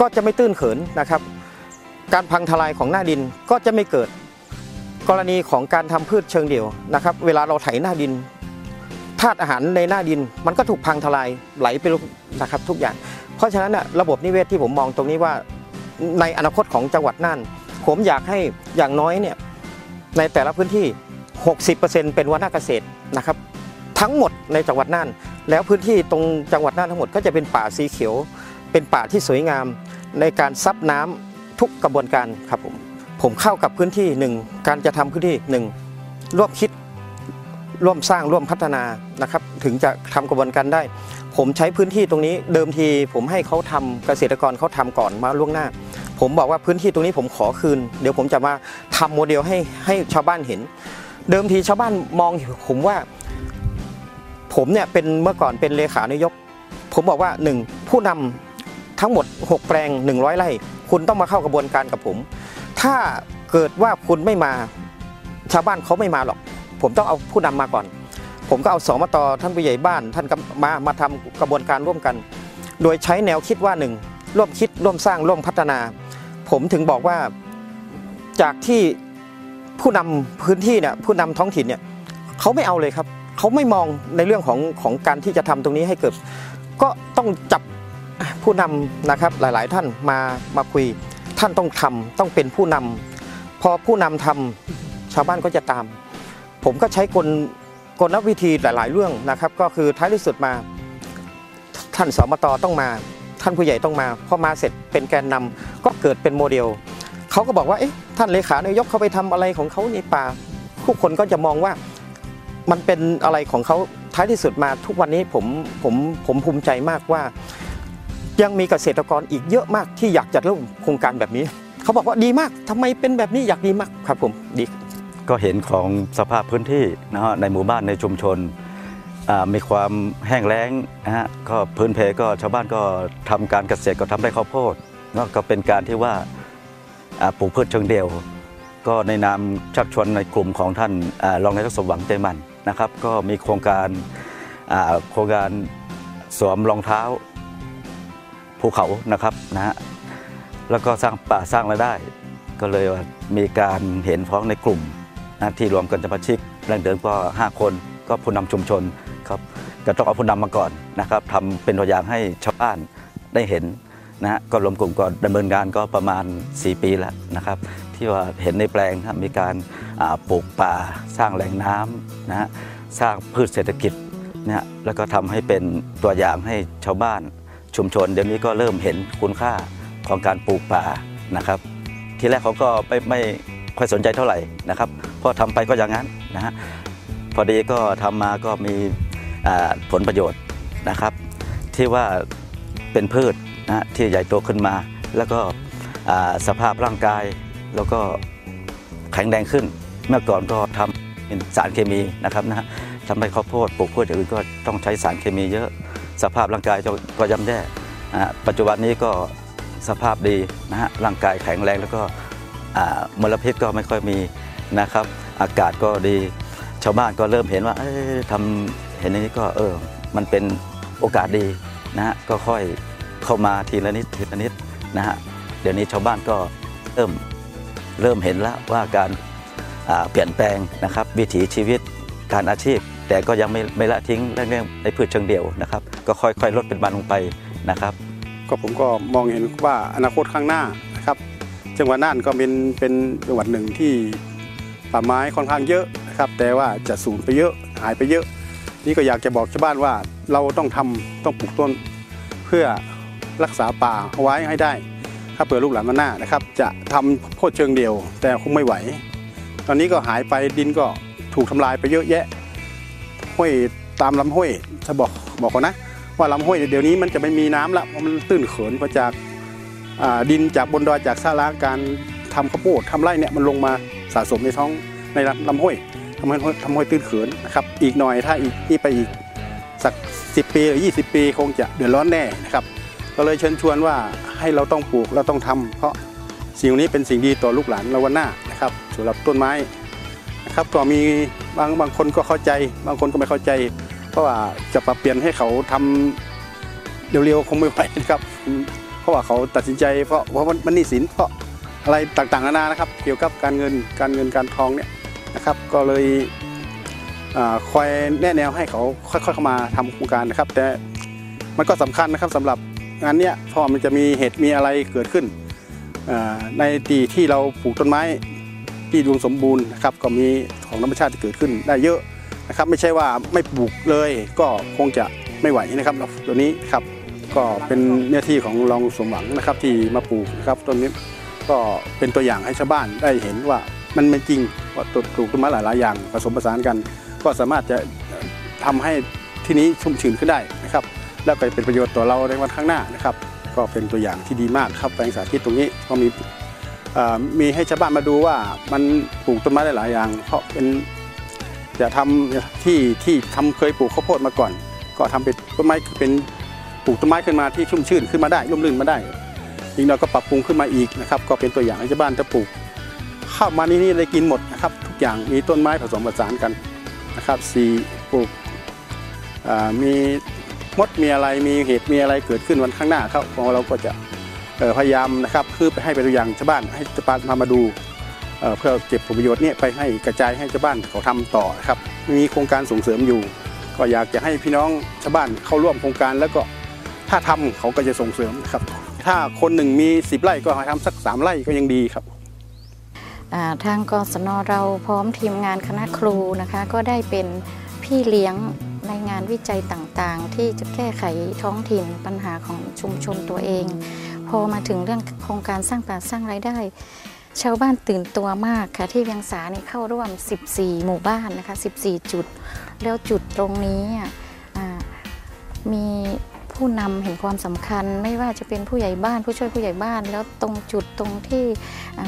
E: ก็จะไม่ตื้นเขินนะครับ การพังทลายของหน้าดินก็จะไม่เกิด กรณีของการทำพืชเชิงเดี่ยวนะครับ เวลาเราไถหน้าดินธาตุอาหารในหน้าดิน มันก็ถูกพังทลายไหลไปนะครับทุกอย่าง เพราะฉะนั้นนะระบบนิเวศที่ผมมองตรงนี้ว่าในอนาคตของจังหวัดน่าน ผมอยากให้อย่างน้อยเนี่ยในแต่ละพื้นที่ 60%เป็นวัฒนเกษตรนะครับ ทั้งหมดในจังหวัดน่าน แล้วพื้นที่ตรงจังหวัดน่านทั้งหมดก็จะเป็นป่าสีเขียว เป็นป่าที่สวยงามในการซับน้ำ ทุกกระบวนการครับผมผมเข้ากับพื้นที่หนึ่งการจะทำพื้นที่หนึ่งร่วมคิดร่วมสร้างร่วมพัฒนานะครับ ถึงจะทำกระบวนการได้ ผมใช้พื้นที่ตรงนี้เดิมที ผมให้เขาทำเกษตรกรเขาทำก่อนมาล่วงหน้า ผมบอกว่าพื้นที่ตรงนี้ผมขอคืน เดี๋ยวผมจะมาทำโมเดลให้ให้ชาวบ้านเห็น เดิมทีชาวบ้านมองผมว่า ผมเนี่ยเป็นเมื่อก่อนเป็นเลขานายก ผมบอกว่าหนึ่งผู้นำทั้งหมด 6 แปลง 100 ไร่ คุณต้องมาเข้ากระบวนการกับผม ถ้าเกิดว่าคุณไม่มาชาวบ้านเขาไม่มาหรอก ผมต้องเอาผู้นำมาก่อน ผมก็เอาสมตท่านผู้ใหญ่บ้าน ท่านมามาทำกระบวนการร่วมกัน โดยใช้แนวคิดว่าหนึ่งร่วมคิดร่วมสร้างร่วมพัฒนา ผมถึงบอกว่าจากที่ผู้นำพื้นที่เนี่ยผู้นำท้องถิ่นเนี่ยเขาไม่เอาเลยครับ เขาไม่มองในเรื่องของของการที่จะทำตรงนี้ให้เกิด ก็ต้องจับ ผู้นำนะครับหลาย ๆ ท่านมามาคุย ท่านต้องทำต้องเป็นผู้นำพอผู้นำทำชาวบ้านก็จะตาม ผมก็ใช้กลกลวิธีหลาย ๆ เรื่องนะครับ ก็คือท้ายที่สุดมา ท่านสมตต้องมา ท่านผู้ใหญ่ต้องมาพอมาเสร็จเป็นแกนนำก็เกิดเป็นโมเดลเขาก็บอกว่าเอ๊ะท่านเลขานายกเขาไปทำอะไรของเขาในป่าทุกคนก็จะมองว่ามันเป็นอะไรของเขาท้ายที่สุดมาทุกวันนี้ผมผมผมภูมิใจมากว่า ยังมีเกษตรกรอีกเยอะมากที่อยากจะเริ่มโครงการแบบนี้ เขาบอกว่าดีมากทำไมเป็นแบบนี้อยากดีมากครับผมดี
F: ก็เห็นของสภาพพื้นที่นะฮะในหมู่บ้านในชุมชนมีความแห้งแล้งนะฮะก็พื้นเพก็ชาวบ้านก็ทำการเกษตรก็ทำได้ข้าวโพดก็เป็นการที่ว่าปลูกพืชเชิงเดี่ยว ก็ในนามชักชวนในกลุ่มของท่านรองนายกสมหวังใจมันนะครับ ก็มีโครงการโครงการสวมรองเท้า ภูเขานะครับนะฮะแล้วก็สร้างป่าสร้างรายได้ ก็เลยมีการเห็นพ้องในกลุ่มนะที่รวมกันสมาชิกแรงเดิมก็ 5 คนก็ผู้นำชุมชนครับก็ต้องเอาผู้นำมาก่อนนะครับทำเป็นตัวอย่างให้ชาวบ้านได้เห็นนะฮะก็รวมกลุ่มก็ดำเนินงานก็ประมาณ 4 ปีแล้วนะครับ ที่ว่าเห็นในแปลงครับมีการปลูกป่าสร้างแหล่งน้ำนะฮะสร้างพืชเศรษฐกิจนะฮะแล้วก็ทำให้เป็นตัวอย่างให้ชาวบ้าน ชุมชนเดี๋ยวนี้ก็เริ่มเห็นคุณค่าของการปลูกป่านะครับ ทีแรกเขาก็ไม่ไม่ค่อยสนใจเท่าไหร่นะครับเพราะทำไปก็อย่างนั้นนะฮะพอดีก็ทำมาก็มีผลประโยชน์นะครับ ที่ว่าเป็นพืชนะที่ใหญ่โตขึ้นมา แล้วก็สภาพร่างกายแล้วก็แข็งแรงขึ้น เมื่อก่อนก็ทำเป็นสารเคมีนะครับนะฮะทำให้ข้าวโพดปลูกพืชอย่างอื่นก็ต้องใช้สารเคมีเยอะ สภาพร่างกายก็ย่ำแย่ปัจจุบันนี้ก็สภาพดีนะฮะร่างกายแข็งแรงแล้วก็มลพิษก็ไม่ค่อยมีนะครับ อากาศก็ดีชาวบ้านก็เริ่มเห็นว่าทำเห็นอย่างนี้ก็เออมันเป็นโอกาสดีนะฮะก็ค่อยเข้ามาทีละนิดทีละนิดนะฮะเดี๋ยวนี้ชาวบ้านก็เริ่มเริ่มเห็นแล้วว่าการเปลี่ยนแปลงนะครับ วิถีชีวิตการอาชีพ แต่ก็ยังไม่ไม่ละทิ้งเรื่องในพืชเชิงเดี่ยวนะครับ ก็ค่อยๆลดเป็นบานลงไปนะครับ
G: ก็ผมก็มองเห็นว่าอนาคตข้างหน้านะครับ จังหวัดน่านก็เป็นเป็นจังหวัดหนึ่งที่ป่าไม้ค่อนข้างเยอะนะครับ แต่ว่าจะสูญไปเยอะหายไปเยอะ นี่ก็อยากจะบอกชาวบ้านว่าเราต้องทำต้องปลูกต้น เพื่อรักษาป่าเอาไว้ให้ได้ ถ้าเผื่อลูกหลานมาหน้านะครับ จะทำโพดเชิงเดียว แต่คงไม่ไหว ตอนนี้ก็หายไปดินก็ถูกทำลายไปเยอะแยะ ห้วยตามลำห้วยจะบอกบอกก่อนนะว่าลำห้วยเดี๋ยวนี้มันจะไม่มีน้ำละเพราะมันตื้นเขินมาจากาดินจากบนดอยจากสาราการทำข้าวโพดทำไร่เนี่ยมันลงมาสะสมในท้องในลำลำห้วยทำให้ทำห้วยตื้นเขินนะครับอีกหน่อยถ้าอีกนี่ไปอีกสัก 10 ปีหรือ 20 ปีคงจะเดือดร้อนแน่นะครับก็เลยเชิญชวนว่าให้เราต้องปลูกเราต้องทำเพราะสิ่งนี้เป็นสิ่งดีต่อลูกหลานเราวันหน้านะครับสำหรับต้นไม้นะครับก็มี บางบางคนก็เข้าใจ บางคนก็ไม่เข้าใจ เพราะว่าจะปรับเปลี่ยนให้เขาทำเร็วๆคงไม่ไหวนะครับ เพราะว่าเขาตัดสินใจ เพราะเพราะมันนี้สินเพราะอะไรต่างๆนานานะครับ เกี่ยวกับการเงินการเงินการทองเนี่ยนะครับ ก็เลยอคอยแนะแนวให้เขาค่อยๆเข้ามาทำโครงการนะครับ แต่มันก็สำคัญนะครับสำหรับงานเนี้ยเพราะว่ามันจะมีเหตุมีอะไรเกิดขึ้นในที่ที่เราปลูกต้นไม้ ที่รวมสมบูรณ์นะครับก็มีของธรรมชาติที่เกิดขึ้นได้เยอะนะครับ ไม่ใช่ว่าไม่ปลูกเลยก็คงจะไม่ไหวนะครับตัวนี้ครับก็เป็นหน้าที่ของรองสมหวังนะครับที่มาปลูกนะครับต้นนี้ก็เป็นตัวอย่างให้ชาวบ้านได้เห็นว่ามันเป็นจริงว่าตปลูกต้นไม้หลายๆอย่างผสมผสานกัน ก็สามารถจะทำให้ที่นี้ชุ่มชื้นขึ้นได้นะครับแล้วก็เป็นประโยชน์ต่อเราในวันข้างหน้านะครับ ก็เป็นตัวอย่างที่ดีมากครับแปลงสาธิตตรงนี้ก็มี มีให้ชาวบ้านมาดูว่ามันปลูกต้นไม้ได้หลายอย่าง เพราะเป็นจะทำที่ที่ทำเคยปลูกข้าวโพดมาก่อน ก็ทำเป็นต้นไม้เป็นปลูกต้นไม้ขึ้นมาที่ชุ่มชื่นขึ้นมาได้ร่มรื่นมาได้อีกหน่อยก็ปรับปรุงขึ้นมาอีกนะครับ ก็เป็นตัวอย่างให้ชาวบ้านจะปลูกข้าวมานี่นี่ได้กินหมดนะครับทุกอย่างมีต้นไม้ผสมผสานกันนะครับสีปลูกมีมดมีอะไรมีเหตุมีอะไรเกิดขึ้นวันข้างหน้าครับเราก็จะ พยายามนะครับคือไปให้เป็นตัวอย่างชาวบ้านให้ชาวบ้านมามาดูเพื่อเก็บผลประโยชน์เนี่ยไปให้กระจายให้ชาวบ้านเขาทำต่อครับมีโครงการส่งเสริมอยู่ ก็อยากจะให้พี่น้องชาวบ้านเข้าร่วมโครงการแล้วก็ถ้าทำเขาก็จะส่งเสริมครับ ถ้าคนหนึ่งมี 10 ไร่ก็ให้ทำสัก 3 ไร่ก็ยังดีครับ
D: ทางกศนเราพร้อมทีมงานคณะครูนะคะ ก็ได้เป็นพี่เลี้ยงในงานวิจัยต่างๆ ที่จะแก้ไขท้องถิ่นปัญหาของชุมชนตัวเอง อมาถึงเรื่องโครงการสร้างป่าสร้างรายได้ ชาวบ้านตื่นตัวมากค่ะที่เวียงสานี่เข้าร่วม 14 หมู่บ้านนะคะ 14 จุด แล้วจุดตรงนี้อะมีผู้นำเห็นความสำคัญไม่ว่าจะเป็นผู้ใหญ่บ้านผู้ช่วยผู้ใหญ่บ้าน แล้วตรงจุดตรงที่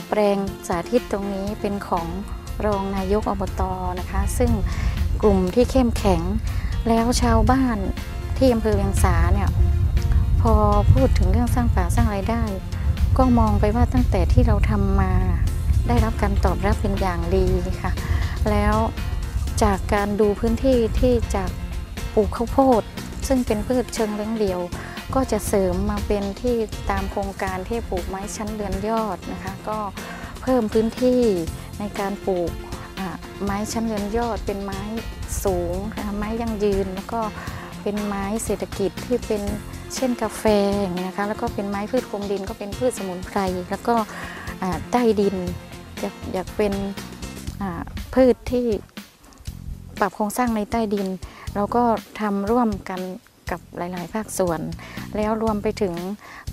D: แปลงสาธิตตรงนี้เป็นของรองนายกอบตนะคะ ซึ่งกลุ่มที่เข้มแข็งแล้วชาวบ้านที่อำเภอเวียงสาเนี่ย พอพูดถึงเรื่องสร้างป่าสร้างรายได้ ก็มองไปว่าตั้งแต่ที่เราทำมา ได้รับการตอบรับเป็นอย่างดีค่ะ แล้วจากการดูพื้นที่ที่จากปลูกข้าวโพด ซึ่งเป็นพืชเชิงเลี้ยงเดี่ยว ก็จะเสริมมาเป็นที่ตามโครงการที่ปลูกไม้ชั้นเรือนยอดนะคะ ก็เพิ่มพื้นที่ในการปลูกไม้ชั้นเรือนยอดเป็นไม้สูงไม้ยั่งยืน แล้วก็เป็นไม้เศรษฐกิจที่เป็น เช่นกาแฟอย่างเงี้นะคะแล้วก็เป็นไม้พืชคลุมดินก็เป็นพืชสมุนไพร แล้วก็ใต้ดินอยากอยากเป็นพืชที่ปรับโครงสร้างในใต้ดิน เราก็ทำร่วมกันกับหลาย ๆ ภาคส่วน แล้วรวมไปถึง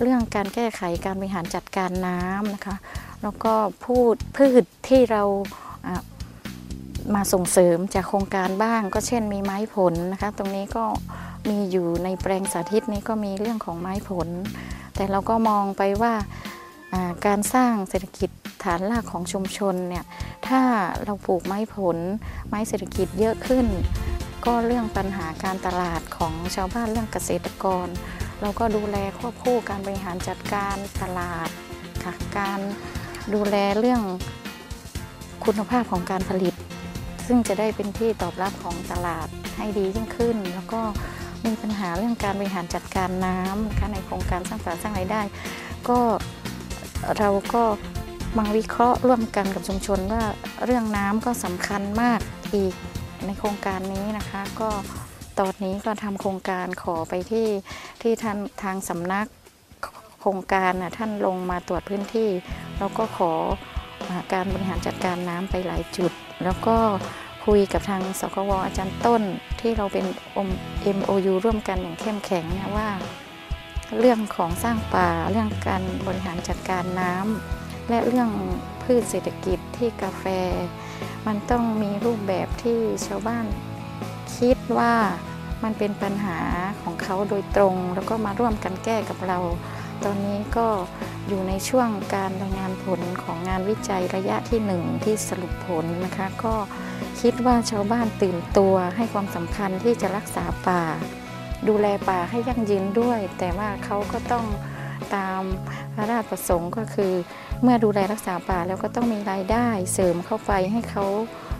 D: เรื่องการแก้ไขการบริหารจัดการน้ำนะคะ แล้วก็พูดพืชที่เรามาส่งเสริมจากโครงการบ้าง ก็เช่นมีไม้ผลนะคะ ตรงนี้ก็ มีอยู่ในแปลงสาธิตนี้ก็มีเรื่องของไม้ผล แต่เราก็มองไปว่าอ่าการสร้างเศรษฐกิจฐานรากของชุมชนเนี่ยถ้าเราปลูกไม้ผล ไม้เศรษฐกิจเยอะขึ้น ก็เรื่องปัญหาการตลาดของชาวบ้านเรื่องเกษตรกร เราก็ดูแลควบคู่การบริหารจัดการตลาดค่ะการดูแลเรื่องคุณภาพของการผลิต ซึ่งจะได้เป็นที่ตอบรับของตลาดให้ดียิ่งขึ้น แล้วก็ มีปัญหาเรื่องการบริหารจัดการน้ำนะคะในโครงการสร้างสรรค์สร้างรายได้ ก็เราก็มาวิเคราะห์ร่วมกันกับชุมชนว่าเรื่องน้ำก็สำคัญมากอีกในโครงการนี้นะคะ ก็ตอนนี้ก็ทำโครงการขอไปที่ที่ทางทางสำนักโครงการนะท่านลงมาตรวจพื้นที่ แล้วก็ขอการบริหารจัดการน้ำไปหลายจุด แล้วก็ คุยกับทางสกวอาจารย์ต้นที่เราเป็น MOU ร่วมกันอย่างเข้มแข็งนะว่า เรื่องของสร้างป่าเรื่องการบริหารจัดการน้ำและเรื่องพืชเศรษฐกิจที่กาแฟ มันต้องมีรูปแบบที่ชาวบ้านคิดว่ามันเป็นปัญหาของเขาโดยตรง แล้วก็มาร่วมกันแก้กับเรา ตอนนี้ก็ อยู่ในช่วงการรายงานผลของงานวิจัยระยะที่หนึ่งที่สรุปผลนะคะ ก็คิดว่าชาวบ้านตื่นตัวให้ความสำคัญที่จะรักษาป่า ดูแลป่าให้ยั่งยืนด้วย แต่ว่าเขาก็ต้องตามพระราชประสงค์ก็คือ เมื่อดูแลรักษาป่าแล้วก็ต้องมีรายได้เสริมเข้าไปให้เขา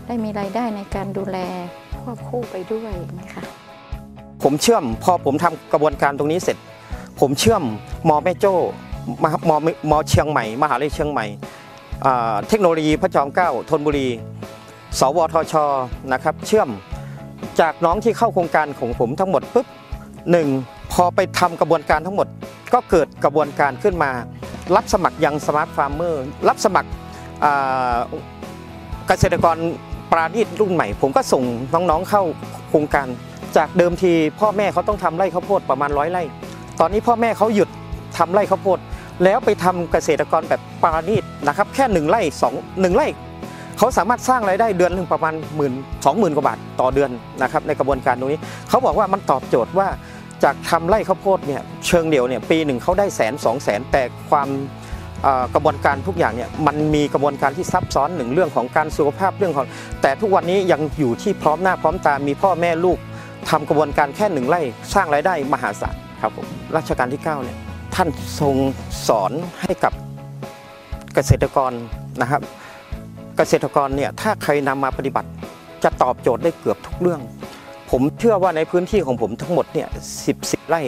D: ได้มีรายได้ในการดูแลควบคู่ไปด้วยนะคะ
E: ผมเชื่อมพอผมทำกระบวนการตรงนี้เสร็จ ผมเชื่อมมอแม่โจ้ มหามอมอเชียงใหม่ มหาลัยเชียงใหม่เทคโนโลยีพระจอมเกล้าธนบุรี สวทชนะครับเชื่อมจากน้องที่เข้าโครงการของผมทั้งหมดปุ๊บหนึ่งพอไปทำกระบวนการทั้งหมด ก็เกิดกระบวนการขึ้นมา รับสมัคร Young Smart Farmer รับสมัครเกษตรกรปราณีตรุ่นใหม่ ผมก็ส่งน้องๆเข้าโครงการ จากเดิมทีพ่อแม่เขาต้องทำไร่ข้าวโพดประมาณร้อยไร่ ตอนนี้พ่อแม่เขาหยุดทำไร่ข้าวโพด แล้วไปทำเกษตรกรแบบปราณีตนะครับ แค่หนึ่งไร่สองหนึ่งไร่เขาสามารถสร้างรายได้เดือนหนึ่งประมาณหมื่นสองหมื่นกว่าบาทต่อเดือนนะครับในกระบวนการตรงนี้เขาบอกว่ามันตอบโจทย์ว่าจากทำไร่ข้าวโพดเนี่ยเชิงเดียวเนี่ยปีหนึ่งเขาได้แสนสองแสนแต่ความกระบวนการทุกอย่างเนี่ยมันมีกระบวนการที่ซับซ้อนหนึ่งเรื่องของการสุขภาพเรื่องของ แต่ทุกวันนี้ยังอยู่ที่พร้อมหน้าพร้อมตามีพ่อแม่ลูกทำกระบวนการแค่หนึ่งไร่สร้างรายได้มหาศาลครับผมรัชกาลที่9เนี่ย ท่านทรงสอนให้กับเกษตรกรนะครับ เกษตรกรเนี่ยถ้าใครนำมาปฏิบัติจะตอบโจทย์ได้เกือบทุกเรื่อง ผมเชื่อว่าในพื้นที่ของผมทั้งหมดเนี่ยสิบสิบไร่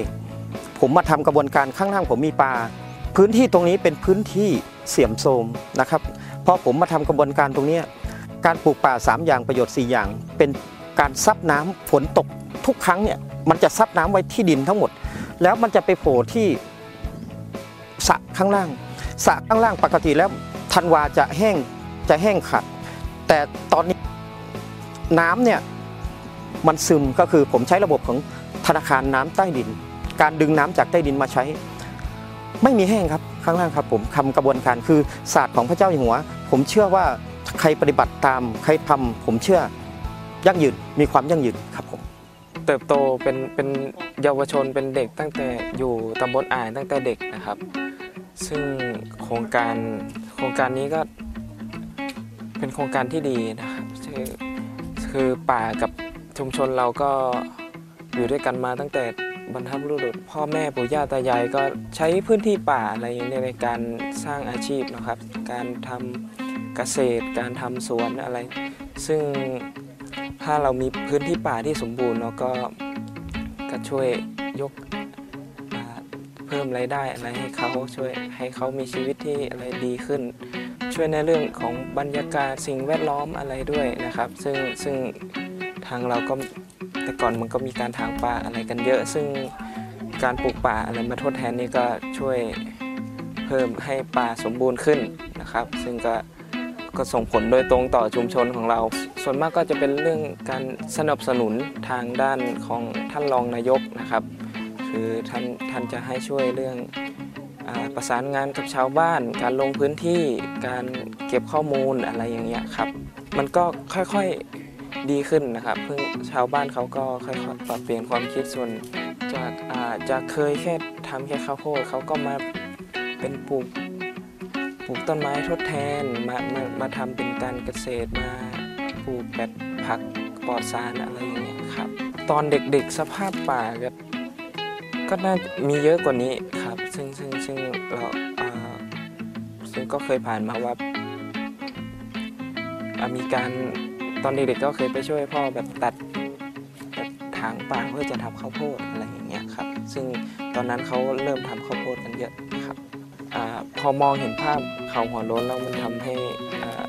E: ผมมาทำกระบวนการข้างล่างผมมีปลาพื้นที่ตรงนี้เป็นพื้นที่เสี่ยมโทรมนะครับพอผมมาทำกระบวนการตรงนี้การปลูกป่าสามอย่างประโยชน์สี่อย่าง เป็นการซับน้ำฝนตกทุกครั้งเนี่ยมันจะซับน้ำไว้ที่ดินทั้งหมด แล้วมันจะไปโผล่ที่ สระข้างล่างสระข้างล่างปกติแล้วธันวาจะแห้งจะแห้งขัด แต่ตอนนี้น้ำเนี่ยมันซึมก็คือผมใช้ระบบของธนาคารน้ำใต้ดิน การดึงน้ำจากใต้ดินมาใช้ ไม่มีแห้งครับข้างล่างครับผมทำกระบวนการคือศาสตร์ของพระเจ้าอยู่หัว ผมเชื่อว่าใครปฏิบัติตามใครทำผมเชื่อยั่งยืนมีความยั่งยืนครับผม
H: เติบโตเป็นเป็นเยาวชนเป็นเด็กตั้งแต่อยู่ตำบลอ่านตั้งแต่เด็กนะครับ ซึ่งโครงการโครงการนี้ก็เป็นโครงการที่ดีนะครับคือคือป่ากับชุมชนเราก็อยู่ด้วยกันมาตั้งแต่บรรพบุรุษพ่อแม่ปู่ย่าตายายก็ใช้พื้นที่ป่าอะไรในการสร้างอาชีพนะครับ การทำเกษตร การทำสวนอะไร ซึ่งถ้าเรามีพื้นที่ป่าที่สมบูรณ์เนาะก็ก็ช่วยยก เพิ่มรายได้อะไรให้เขาช่วยให้เขามีชีวิตที่อะไรดีขึ้น ช่วยในเรื่องของบรรยากาศสิ่งแวดล้อมอะไรด้วยนะครับ ซึ่งซึ่งทางเราก็แต่ก่อนมันก็มีการทางป่าอะไรกันเยอะ ซึ่งการปลูกป่าอะไรมาทดแทนนี่ก็ช่วยเพิ่มให้ป่าสมบูรณ์ขึ้นนะครับ ซึ่งก็ก็ส่งผลโดยตรงต่อชุมชนของเรา ส่วนมากก็จะเป็นเรื่องการสนับสนุนทางด้านของท่านรองนายกนะครับ คือท่านท่านจะให้ช่วยเรื่องอประสานงานกับชาวบ้าน การลงพื้นที่การเก็บข้อมูลอะไรอย่างเงี้ยครับ มันก็ค่อยๆดีขึ้นนะครับเพิ่งชาวบ้านเขาก็ค่อยๆปรับเปลี่ยนความคิดส่วนจากจากเคยแค่ทำแค่ข้าวโพดเขาก็มาเป็นปลูกปลูกต้นไม้ทดแทนมามามาทำเป็นการเกษตรมาปลูกแบบผักปลอดสารอะไรอย่างเงี้ยครับ ตอนเด็กๆสภาพป่าก็ ก็น่ามีเยอะกว่านี้ครับ ซึ่งซึ่งซึ่งเราซึ่งก็เคยผ่านมาว่ามีการตอนเด็กๆก็เคยไปช่วยพ่อแบบตัดถางป่าเพื่อจะทำข้าวโพดอะไรอย่างเงี้ยครับ ซึ่งตอนนั้นเขาเริ่มทำข้าวโพดกันเยอะครับอพอมองเห็นภาพเขาหัวโล้นแล้วมันทำให้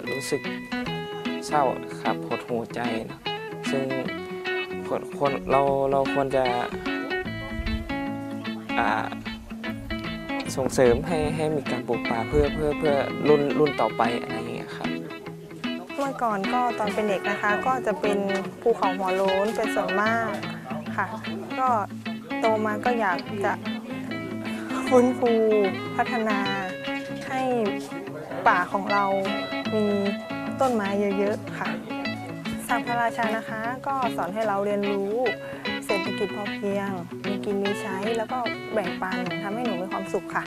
H: รู้สึกเศร้าครับหดหูใจนะซึ่งคนคนเราเราควรจะ ส่งเสริมให้ให้มีการปลูกป่าเพื่อเพื่อเพื่อรุ่นรุ่นต่อไปอะไรอย่างเงี้ยครับ
I: เมื่อก่อนก็ตอนเป็นเด็กนะคะ ก็จะเป็นภูเขาหัวโล้นเป็นส่วนมากค่ะ ก็โตมาก็อยากจะฟื้นฟูพัฒนา ให้ป่าของเรามีต้นไม้เยอะๆค่ะสังพระราชานะคะ ก็สอนให้เราเรียนรู้ เศรษฐกิจพอเพียง มีกินมีใช้แล้วก็แบ่งปันทำให้หนูมีความสุขค่ะ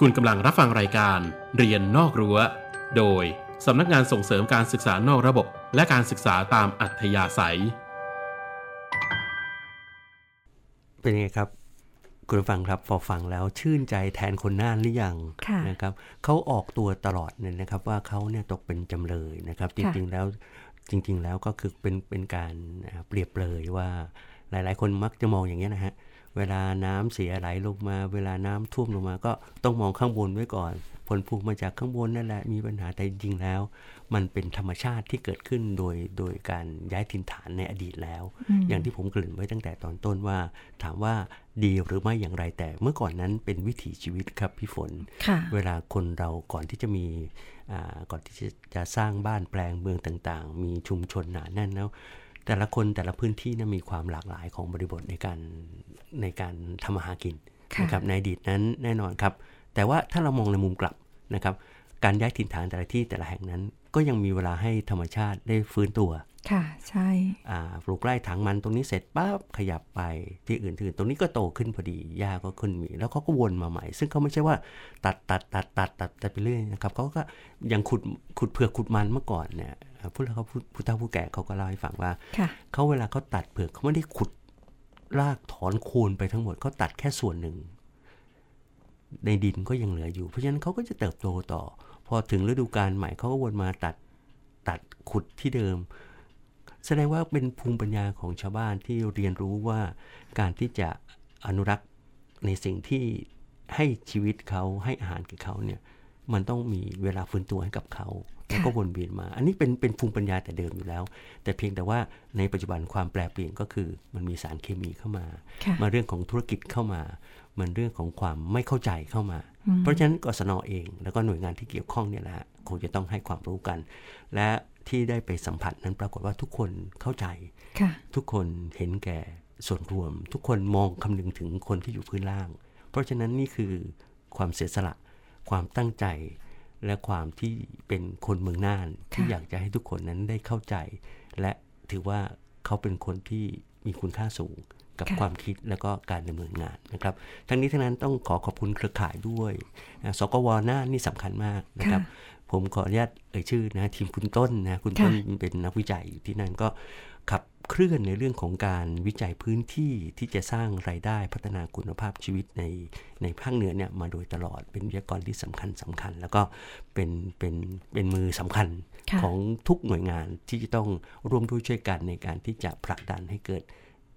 J: คุณกำลังรับฟังรายการ เรียนนอกรั้ว โดยสำนักงานส่งเสริมการศึกษานอกระบบ และการศึกษาตามอัธยาศัย
B: เป็นไงครับคุณผู้ฟังครับพอฟังแล้วชื่นใจแทนคนน่านหรือยัง
C: ค่ะ
B: นะครับเขาออกตัวตลอดเนี่ยนะครับ ว่าเขาเนี่ยตกเป็นจำเลยนะครับจ
C: ค่ะ
B: ริงๆแล้ว จริง ๆ แล้วก็คือเป็นเป็นการเปรียบเลยว่าหลาย ๆ คนมักจะมองอย่างนี้นะฮะเวลาน้ำเสียไหลลงมา เวลาน้ำท่วมลงมา ก็ต้องมองข้างบนไว้ก่อน ผลพวงมาจากข้างบนนั่นแหละมีปัญหาแต่จริงแล้ว มันเป็นธรรมชาติที่เกิดขึ้นโดยโดยการย้ายถิ่นฐานในอดีตแล้ว
C: อืม
B: อย่างที่ผมเกริ่นไว้ตั้งแต่ตอนต้นว่า ถามว่าดีหรือไม่อย่างไรแต่เมื่อก่อนนั้นเป็นวิถีชีวิตครับพี่ฝน
C: ค่ะ
B: เวลาคนเราก่อนที่จะมีอ่าก่อนที่จะจะสร้างบ้านแปลงเมืองต่างๆ มีชุมชนหนาแน่นแล้วแต่ละคนแต่ละพื้นที่นะมีความหลากหลายของบริบทในการในการทำมาหากิน
C: ค่ะ
B: นะครับในอดีตนั้นแน่นอนครับ แต่ว่าถ้าเรามองในมุมกลับนะครับ การย้ายถิ่นฐานแต่ละที่แต่ละแห่งนั้น ก็ยังมีเวลาให้ธรรมชาติได้ฟื้นตัว
C: ค่ะใช่
B: อ่าปลูกไร่ถังมันตรงนี้เสร็จปั๊บขยับไปที่อื่นที่อื่นตรงนี้ก็โตขึ้นพอดีหญ้าก็ขึ้นมี แล้วเขาก็วนมาใหม่ ซึ่งเขาไม่ใช่ว่าตัดตัดตัดตัดตัดตัดไปเรื่อยนะครับเขาก็ยังขุดขุดเผือกขุดมันเมื่อก่อนเนี่ยอ่าผู้เขาผู้ผู้เฒ่าผู้แก่เขาก็เล่าให้ฟังว่า
C: ค่ะ
B: เขาเวลาเขาตัดเผือกเขาไม่ได้ขุดรากถอนโคนไปทั้งหมดเขาตัดแค่ส่วนหนึ่งในดินก็ยังเหลืออยู่ เพราะฉะนั้นเขาก็จะเติบโตต่อ พอถึงฤดูกาลใหม่เขาก็วนมาตัดตัดขุดที่เดิม แสดงว่าเป็นภูมิปัญญาของชาวบ้านที่เรียนรู้ว่าการที่จะอนุรักษ์ในสิ่งที่ให้ชีวิตเขาให้อาหารกับเขาเนี่ยมันต้องมีเวลาฟื้นตัวให้กับเขาแล้วก็วนเวียนมา อันนี้เป็นเป็นภูมิปัญญาแต่เดิมอยู่แล้ว แต่เพียงแต่ว่าในปัจจุบันความแปลเปลี่ยนก็คือ มันมีสารเคมีเข้ามา
C: ค่ะ
B: มาเรื่องของธุรกิจเข้ามา มันเรื่องของความไม่เข้าใจเข้ามา
C: อืม
B: เพราะฉะนั้นกศนเอง แล้วก็หน่วยงานที่เกี่ยวข้องเนี่ยแหละฮะคงจะต้องให้ความรู้กัน และที่ได้ไปสัมผัสนั้นปรากฏว่าทุกคนเข้าใจ
C: ค่ะ
B: ทุกคนเห็นแก่ส่วนรวม ทุกคนมองคำนึงถึงคนที่อยู่พื้นล่าง เพราะฉะนั้นนี่คือความเสียสละ ความตั้งใจ และความที่เป็นคนเมืองน่าน ที่
C: ค่ะ
B: อยากจะให้ทุกคนนั้นได้เข้าใจ และถือว่าเขาเป็นคนที่มีคุณค่าสูง กับ
C: ค่ะ
B: ความคิดและก็การดำเนินงานนะครับ ทั้งนี้ทั้งนั้นต้องขอขอบคุณเครือข่ายด้วยนะสกวน่านนี่สำคัญมากนะครับ ผมขออนุญาตเอ่ยชื่อนะทีมคุณต้นนะคุณต้นเป็นนักวิจัยอยู่ที่นั่นก็ขับเคลื่อนในเรื่องของการวิจัยพื้นที่ที่จะสร้างรายได้พัฒนาคุณภาพชีวิตในในภาคเหนือเนี่ยมาโดยตลอดเป็นวิทยากรที่สำคัญสำคัญ แล้วก็เป็นเป็นเป็นมือสำคัญ
C: ค่ะ
B: ของทุกหน่วยงานที่จะต้องร่วมด้วยช่วยกันในการที่จะผลักดันให้เกิด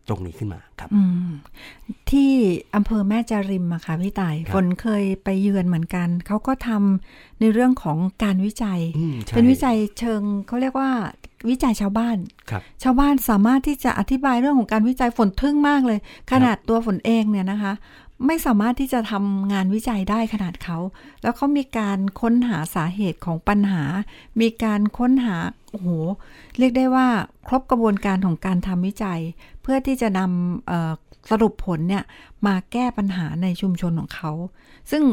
B: ตรงนี้ขึ้นมาครับ
C: อืมที่อำเภอแม่จาริมอะค่ะพี่ต่าย
B: ครับ
C: ฝนเคยไปเยือนเหมือนกัน เขาก็ทำในเรื่องของการวิจัย
B: อืมใช่
C: เป็นวิจัยเชิงเขาเรียกว่าวิจัยชาวบ้าน
B: ครับ
C: ชาวบ้านสามารถที่จะอธิบายเรื่องของการวิจัยฝนทึ่งมากเลย ขนาดตัวฝนเองเนี่ยนะคะ ไม่สามารถที่จะทำงานวิจัยได้ขนาดเขา แล้วเขามีการค้นหาสาเหตุของปัญหา มีการค้นหาโอ้โหเรียกได้ว่าครบกระบวนการของการทำวิจัยเพื่อที่จะนำสรุปผลเนี่ยมาแก้ปัญหาในชุมชนของเขา ซึ่ง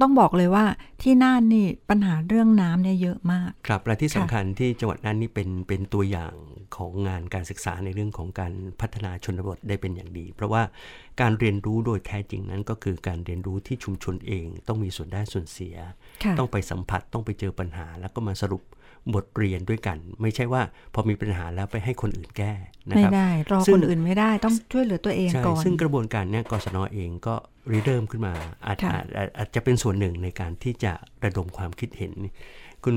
C: ต้องบอกเลยว่าที่น่านนี่ปัญหาเรื่องน้ำเนี่ยเยอะมาก
B: ครับและที่สำ
C: ค่ะ
B: คัญที่จังหวัดนั้นนี่เป็นเป็นตัวอย่างของงานการศึกษาในเรื่องของการพัฒนาชนบทได้เป็นอย่างดี เพราะว่าการเรียนรู้โดยแท้จริงนั้นก็คือการเรียนรู้ที่ชุมชนเองต้องมีส่วนได้ส่วนเสีย
C: ค่ะ
B: ต้องไปสัมผัสต้องไปเจอปัญหา แล้วก็มาสรุปบทเรียนด้วยกัน ไม่ใช่ว่าพอมีปัญหาแล้วไปให้คนอื่นแก้นะ
C: ไม่
B: ครับ
C: ได้รอ
B: ซึ่ง
C: คนอื่นไม่ได้ต้องช่วยเหลือตัวเอง
B: ใช่
C: ก่อน
B: ซึ่งกระบวนการเนี้ยกศนเองก็ ริเริ่มขึ้นมาอาจ
C: ค่ะ
B: อาจอาจอาจจะเป็นส่วนหนึ่งในการที่จะระดมความคิดเห็น คุณ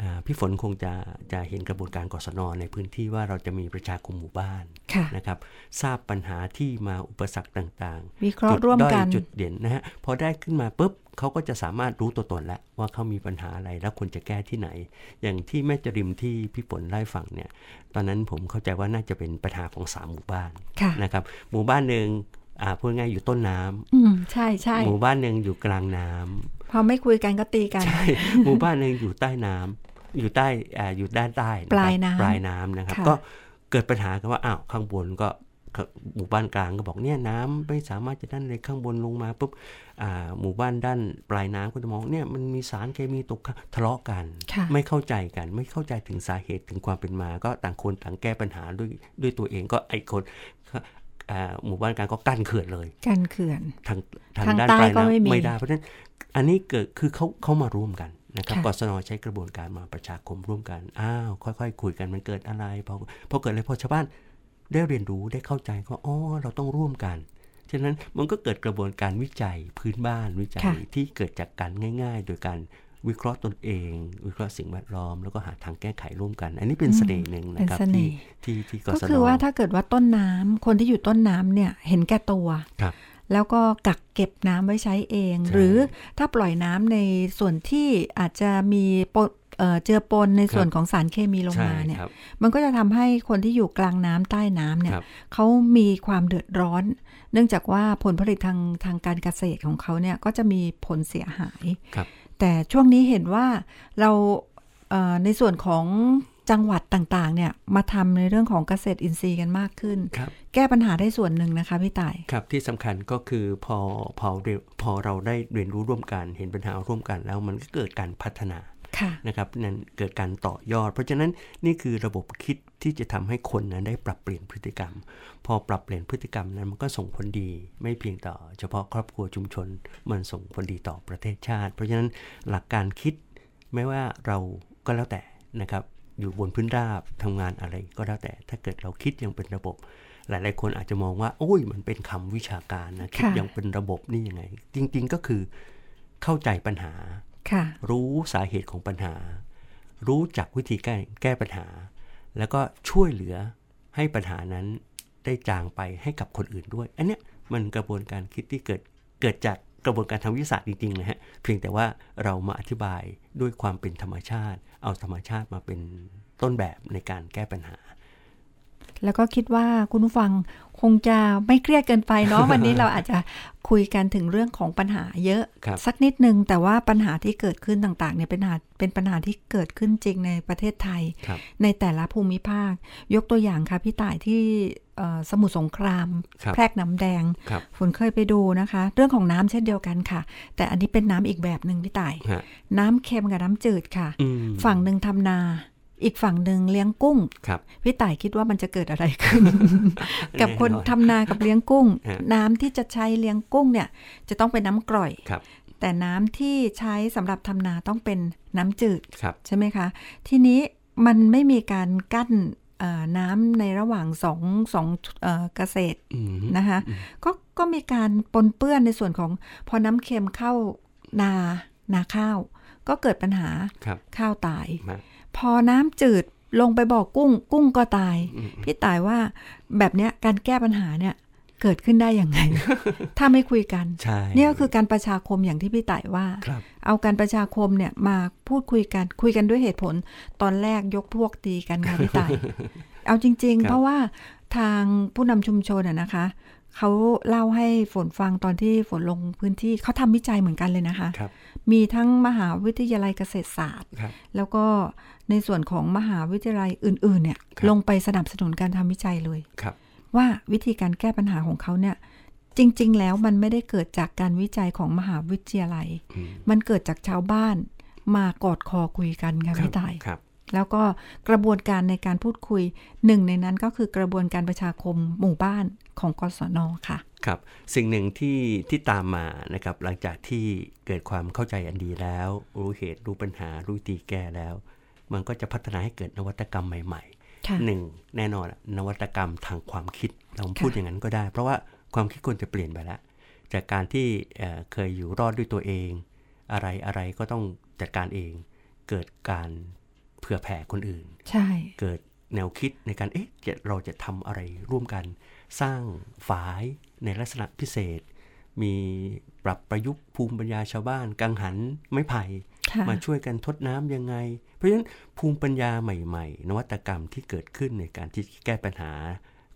B: อ่าพี่ฝนคงจะจะเห็นกระบวนการกศนในพื้นที่ว่าเราจะมีประชาคมหมู่บ้าน
C: ค่ะ
B: นะครับ ทราบปัญหาที่มาอุปสรรคต่าง
C: วิเคราะห์
B: จุด
C: ร่วม
B: ด้อย
C: กัน
B: จุดเด่นนะฮะพอได้ขึ้นมาปุ๊บเขาก็จะสามารถรู้ตัวตนแล้วว่าเขามีปัญหาอะไรแล้วควรจะแก้ที่ไหน อย่างที่แม่จริมที่พี่ฝนไล่าให้ฟังเนี่ย ตอนนั้นผมเข้าใจว่าน่าจะเป็นปัญหาของสามหมู่บ้าน
C: ค่ะ
B: นะครับ หมู่บ้านหนึ่ง อ่าพูดง่ายๆอยู่ต้นน้ำ
C: อืมใช่ใช่
B: หมู่บ้านหนึ่งอยู่กลางน้ำ
C: พอไม่คุยกันก็ตีกัน
B: ใช่หมู่บ้านหนึ่งอยู่ใต้น้ำอยู่ใต้อ่าอยู่ด้านใต้ะครับ
C: ปลายน้ำ
B: ปลายน้ำนะครับ
C: ค่ะ
B: ก็เกิดปัญหากันว่าอ้าวข้างบนก็หมู่บ้านกลางก็บอกเนี่ยน้ำไม่สามารถจะด้านเลยข้างบนลงมาปุ๊บอ่าหมู่บ้านด้านปลายน้ำก็จะมองเนี่ยมันมีสารเคมีตกค้างทะเลาะกัน
C: ค่ะ
B: ไม่เข้าใจกัน ไม่เข้าใจถึงสาเหตุถึงความเป็นมา ก็ต่างคนต่างแก้ปัญหาด้วยด้วยตัวเองก็ไอ้คนอ่า หมู่บ้านกลางก็กั้นเขื่อนเลย
C: กันเขื่อน
B: ทางทาง
C: ทาง
B: ด้าน
C: ใต้
B: ปลาย
C: ก็ไม่มี
B: น้ำไม่ได้ เพราะฉะนั้นอันนี้เกิดคือเขาเขามาร่วมกันนะครับ
C: ค่ะ
B: กศนใช้กระบวนการมาประชาคมร่วมกัน อ้าว ค่อยๆ คุยกันมันเกิดอะไรพอพอเกิดอะไรพอชาวบ้านได้เรียนรู้ได้เข้าใจก็อ๋อเราต้องร่วมกันฉะนั้นมันก็เกิดกระบวนการวิจัยพื้นบ้านวิจัย
C: ค่ะ
B: ที่เกิดจากการง่าย ๆ โดยการ วิเคราะห์ตนเอง วิเคราะห์สิ่งแวดล้อม แล้วก็หาทางแก้ไขร่วมกัน อันนี้เป็นเสน่ห์หนึ่งนะครับ
C: เป็นเสน่
B: ที่
C: ห์
B: ที่ที่ก
C: ก็
B: ศน
C: คือว่าถ้าเกิดว่าต้นน้ำคนที่อยู่ต้นน้ำเนี่ยเห็นแก่ตัว
B: ครับ
C: แล้วก็กักเก็บน้ำไว้ใช้เอง
B: ใช่
C: หรือถ้าปล่อยน้ำในส่วนที่อาจจะมีปนเอ่อเจือปนในส่วนของสารเคมีลงมาเนี่ย
B: ใช่ครับ
C: มันก็จะทำให้คนที่อยู่กลางน้ำใต้น้ำเนี่ย
B: ครับ
C: เขามีความเดือดร้อน เนื่องจากว่าผลผลิตทางทางการเกษตรของเขาเนี่ยก็จะมีผลเสียหาย
B: ครับ
C: แต่ช่วงนี้เห็นว่าเราเอ่อในส่วนของจังหวัดต่างๆ เนี่ยมาทำในเรื่องของเกษตรอินทรีย์กันมากขึ้น
B: ครับ
C: แก้ปัญหาได้ส่วนหนึ่งนะคะพี่ต่าย
B: ครับที่สำคัญก็คือพอพอเรียนพอเราได้เรียนรู้ร่วมกัน เห็นปัญหาร่วมกันแล้วมันก็เกิดการพัฒนา
C: ค่ะ
B: นะครับนั้นเกิดการต่อยอด เพราะฉะนั้นนี่คือระบบคิดที่จะทำให้คนนั้นได้ปรับเปลี่ยนพฤติกรรม พอปรับเปลี่ยนพฤติกรรมนั้นมันก็ส่งผลดี ไม่เพียงต่อ เฉพาะครอบครัวชุมชน มันส่งผลดีต่อประเทศชาติ เพราะฉะนั้นหลักการคิดไม่ว่าเราก็แล้วแต่นะครับอยู่บนพื้นราบทำงานอะไรก็แล้วแต่ถ้าเกิดเราคิดอย่างเป็นระบบ หลาย ๆ คนอาจจะมองว่า โอ้ยมันเป็นคำวิชาการนะคิด
C: ค่ะ
B: อย่างเป็นระบบนี่ยังไง จริง ๆ ก็คือเข้าใจปัญหา
C: ค่ะ
B: รู้สาเหตุของปัญหา รู้จักวิธีแก้แก้ปัญหา แล้วก็ช่วยเหลือให้ปัญหานั้นได้จางไปให้กับคนอื่นด้วย อันเนี้ยมันกระบวนการคิดที่เกิดเกิดจากกระบวนการทางวิทยาศาสตร์จริงๆนะฮะเพียงแต่ว่าเรามาอธิบายด้วยความเป็นธรรมชาติ เอาธรรมชาติมาเป็นต้นแบบในการแก้ปัญหา
C: แล้วก็คิดว่าคุณผู้ฟังคงจะไม่เครียดเกินไปเนาะวันนี้เราอาจจะคุยกันถึงเรื่องของปัญหาเยอะ
B: ครับ
C: สักนิดนึง แต่ว่าปัญหาที่เกิดขึ้นต่างๆเนี่ยเป็นปัญหาเป็นปัญหาที่เกิดขึ้นจริงในประเทศไทย
B: ครับ
C: ในแต่ละภูมิภาค ยกตัวอย่างค่ะพี่ต่ายที่เอ่อสมุทรสงคราม
B: ครับ
C: แพรกน้ำแดง
B: ครับ
C: ฝนเคยไปดูนะคะ เรื่องของน้ำเช่นเดียวกันค่ะ แต่อันนี้เป็นน้ำอีกแบบหนึ่งพี่ต่าย
B: ฮะ
C: น้ำเค็มกับน้ำจืดค่ะ
B: อืม
C: ฝั่งหนึ่งทำนา อีกฝั่งหนึ่งเลี้ยงกุ้ง
B: ครับ
C: พี่ต่ายคิดว่ามันจะเกิดอะไรขึ้น กับคน
B: แน่นอน
C: ทำนากับเลี้ยงกุ้ง
B: ฮะ
C: น้ำที่จะใช้เลี้ยงกุ้งเนี่ย จะต้องเป็นน้ำกร่อย
B: ครับ
C: แต่น้ำที่ใช้สำหรับทำนาต้องเป็นน้ำจืด
B: ครับ
C: ใช่ไหมคะ ทีนี้มันไม่มีการกั้นเอ่อน้ำในระหว่างสองสองเอ่อเกษตร
B: อืม
C: นะคะก็ก็มีการปนเปื้อนในส่วนของพอน้ำเค็มเข้านานาข้าว ก็เกิดปัญหา
B: ครับ
C: ข้าวตาย
B: มา
C: พอน้ำจืดลงไปบอกกุ้ง กุ้งก็ตาย
B: อืม
C: พี่ตายว่าแบบเนี้ยการแก้ปัญหาเนี่ยเกิดขึ้นได้อย่างไง ถ้าไม่คุยกัน
B: ใช่
C: เนี่ยก็คือการประชาคมอย่างที่พี่ต่ายว่า
B: ครับ
C: เอาการประชาคมเนี่ยมาพูดคุยกันคุยกันด้วยเหตุผล ตอนแรกยกพวกตีกันค่ะพี่ต่าย เอาจริง
B: ครับ
C: ๆเพราะว่าทางผู้นำชุมชนอะนะคะ เขาเล่าให้ฝนฟังตอนที่ฝนลงพื้นที่เขาทำวิจัยเหมือนกันเลยนะคะ
B: ครับ
C: มีทั้งมหาวิทยาลัยเกษตรศาสตร์
B: ครับ
C: แล้วก็ในส่วนของมหาวิทยาลัยอื่น ๆ เนี่ย
B: ครับ
C: ลงไปสนับสนุนการทำวิจัยเลย
B: ครับ
C: ว่าวิธีการแก้ปัญหาของเขาเนี่ย จริง ๆ แล้วมันไม่ได้เกิดจากการวิจัยของมหาวิทยาลัย
B: อืม
C: มันเกิดจากชาวบ้านมากอดคอคุยกันค่ะพี่ต่าย
B: ครับ
C: แล้วก็กระบวนการในการพูดคุยหนึ่งในนั้นก็คือกระบวนการประชาคมหมู่บ้าน ของกศนค่ะ
B: ครับสิ่งหนึ่งที่ที่ตามมานะครับหลังจากที่เกิดความเข้าใจอันดีแล้ว รู้เหตุรู้ปัญหารู้วิธีแก้แล้ว มันก็จะพัฒนาให้เกิดนวัตกรรมใหม่
C: ค่ะ
B: ๆหนึ่งแน่นอนอะนวัตกรรมทางความคิดเราพูดอย่างนั้นก็ได้ เพราะว่าความคิดคนจะเปลี่ยนไปแล้วจากการที่เอ่อเคยอยู่รอดด้วยตัวเอง อะไรอะไรก็ต้องจัดการเอง เกิดการเผื่อแผ่คนอื่น
C: ใช่
B: เกิดแนวคิดในการเอ๊ะจะเราจะทำอะไรร่วมกัน สร้างฝายในลักษณะพิเศษ มีปรับประยุกต์ภูมิปัญญาชาวบ้าน กังหันไม้ไผ่
C: ค่ะ
B: มาช่วยกันทดน้ำยังไง เพราะฉะนั้นภูมิปัญญาใหม่ๆ นวัตกรรมที่เกิดขึ้นในการที่แก้ปัญหา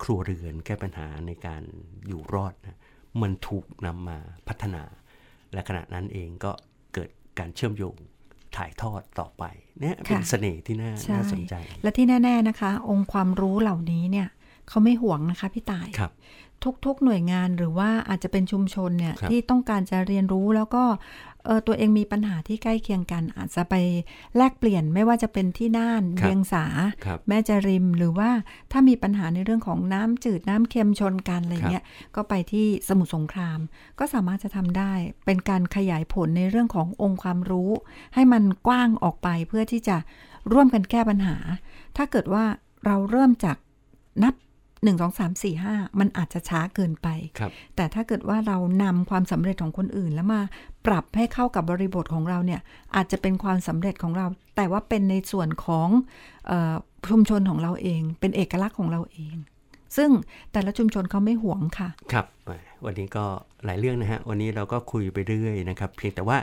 B: ครัวเรือน แก้ปัญหาในการอยู่รอดนะมันถูกนำมาพัฒนา และขณะนั้นเองก็เกิดการเชื่อมโยงถ่ายทอดต่อไปเนี่ยเป็น
C: ค่ะ
B: เสน่ห์ที่น่า
C: ใช่
B: น่าสนใจ
C: และที่แน่ ๆนะคะ องค์ความรู้เหล่านี้เนี่ย เขาไม่ห่วงนะคะพี่ต่าย
B: ครับ
C: ทุกๆหน่วยงานหรือว่าอาจจะเป็นชุมชนเนี่ย
B: ครับ
C: ที่ต้องการจะเรียนรู้แล้วก็เออตัวเองมีปัญหาที่ใกล้เคียงกัน อาจจะไปแลกเปลี่ยนไม่ว่าจะเป็นที่น่าน
B: ครับ
C: เวียงสา
B: ครับ
C: แม่จริมหรือว่าถ้ามีปัญหาในเรื่องของน้ำจืดน้ำเค็มชนกันอะไรเงี้ยก็ไปที่สมุทรสงคราม ก็สามารถจะทำได้ เป็นการขยายผลในเรื่องขององค์ความรู้ ให้มันกว้างออกไปเพื่อที่จะร่วมกันแก้ปัญหา ถ้าเกิดว่าเราเริ่มจากนับ 1 2 3 4 5มันอาจจะช้าเกินไป
B: ครับ
C: แต่ถ้าเกิดว่าเรานำความสำเร็จของคนอื่น แล้วมาปรับให้เข้ากับบริบทของเราเนี่ยอาจจะเป็นความสำเร็จของเรา แต่ว่าเป็นในส่วนของเออชุมชนของเราเอง เป็นเอกลักษณ์ของเราเอง ซึ่งแต่ละชุมชนเขาไม่หวงค่ะ
B: ครับแหมวันนี้ก็หลายเรื่องนะฮะ วันนี้เราก็คุยไปเรื่อยนะครับ เพียงแต่ว่า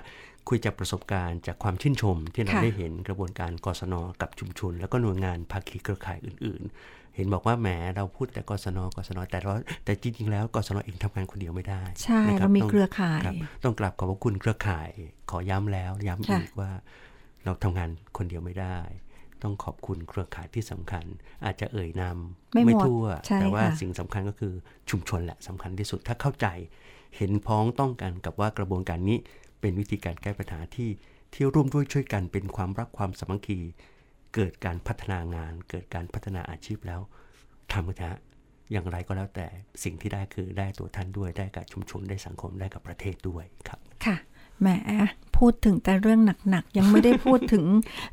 B: คุยจากประสบการณ์จากความชื่นชม ที่เรา
C: ค่ะ
B: ได้เห็นกระบวนการกศนกับชุมชน แล้วก็หน่วยงานภาคีเครือข่ายอื่น ๆ เห็นบอกว่าแหมเราพูดแต่กศนกศนแต่เราแต่จริง ๆ แล้วกศนเองทำงานคนเดียวไม่ได้
C: ใช่
B: นะคบ
C: เรามี
B: ต้อง
C: เครือข่าย
B: ครับต้องกราบขอบพระคุณเครือข่าย ขอย้ำแล้ว ย้ำ
C: ค่ะ
B: อีกว่า เราทำงานคนเดียวไม่ได้ ต้องขอบคุณเครือข่ายที่สำคัญ อาจจะเอ่ยนาม
C: ไม่หมด
B: ทั่ว
C: ใช่
B: แต่ว่า
C: ค่ะ
B: สิ่งสำคัญก็คือชุมชนแหละสำคัญที่สุดถ้าเข้าใจ เห็นพ้องต้องกันกับว่ากระบวนการนี้เป็นวิธีการแก้ปัญหาที่ที่ร่วมด้วยช่วยกันเป็นความรักความสามัคคี เกิดการพัฒนางาน เกิดการพัฒนาอาชีพแล้วทำกันเถอะอย่างไรก็แล้วแต่สิ่งที่ได้คือได้ตัวท่านด้วยได้กับชุมชนได้สังคมได้กับประเทศด้วยครับ
C: ค่ะ แหมพูดถึงแต่เรื่องหนักๆ ยังไม่ได้พูดถึง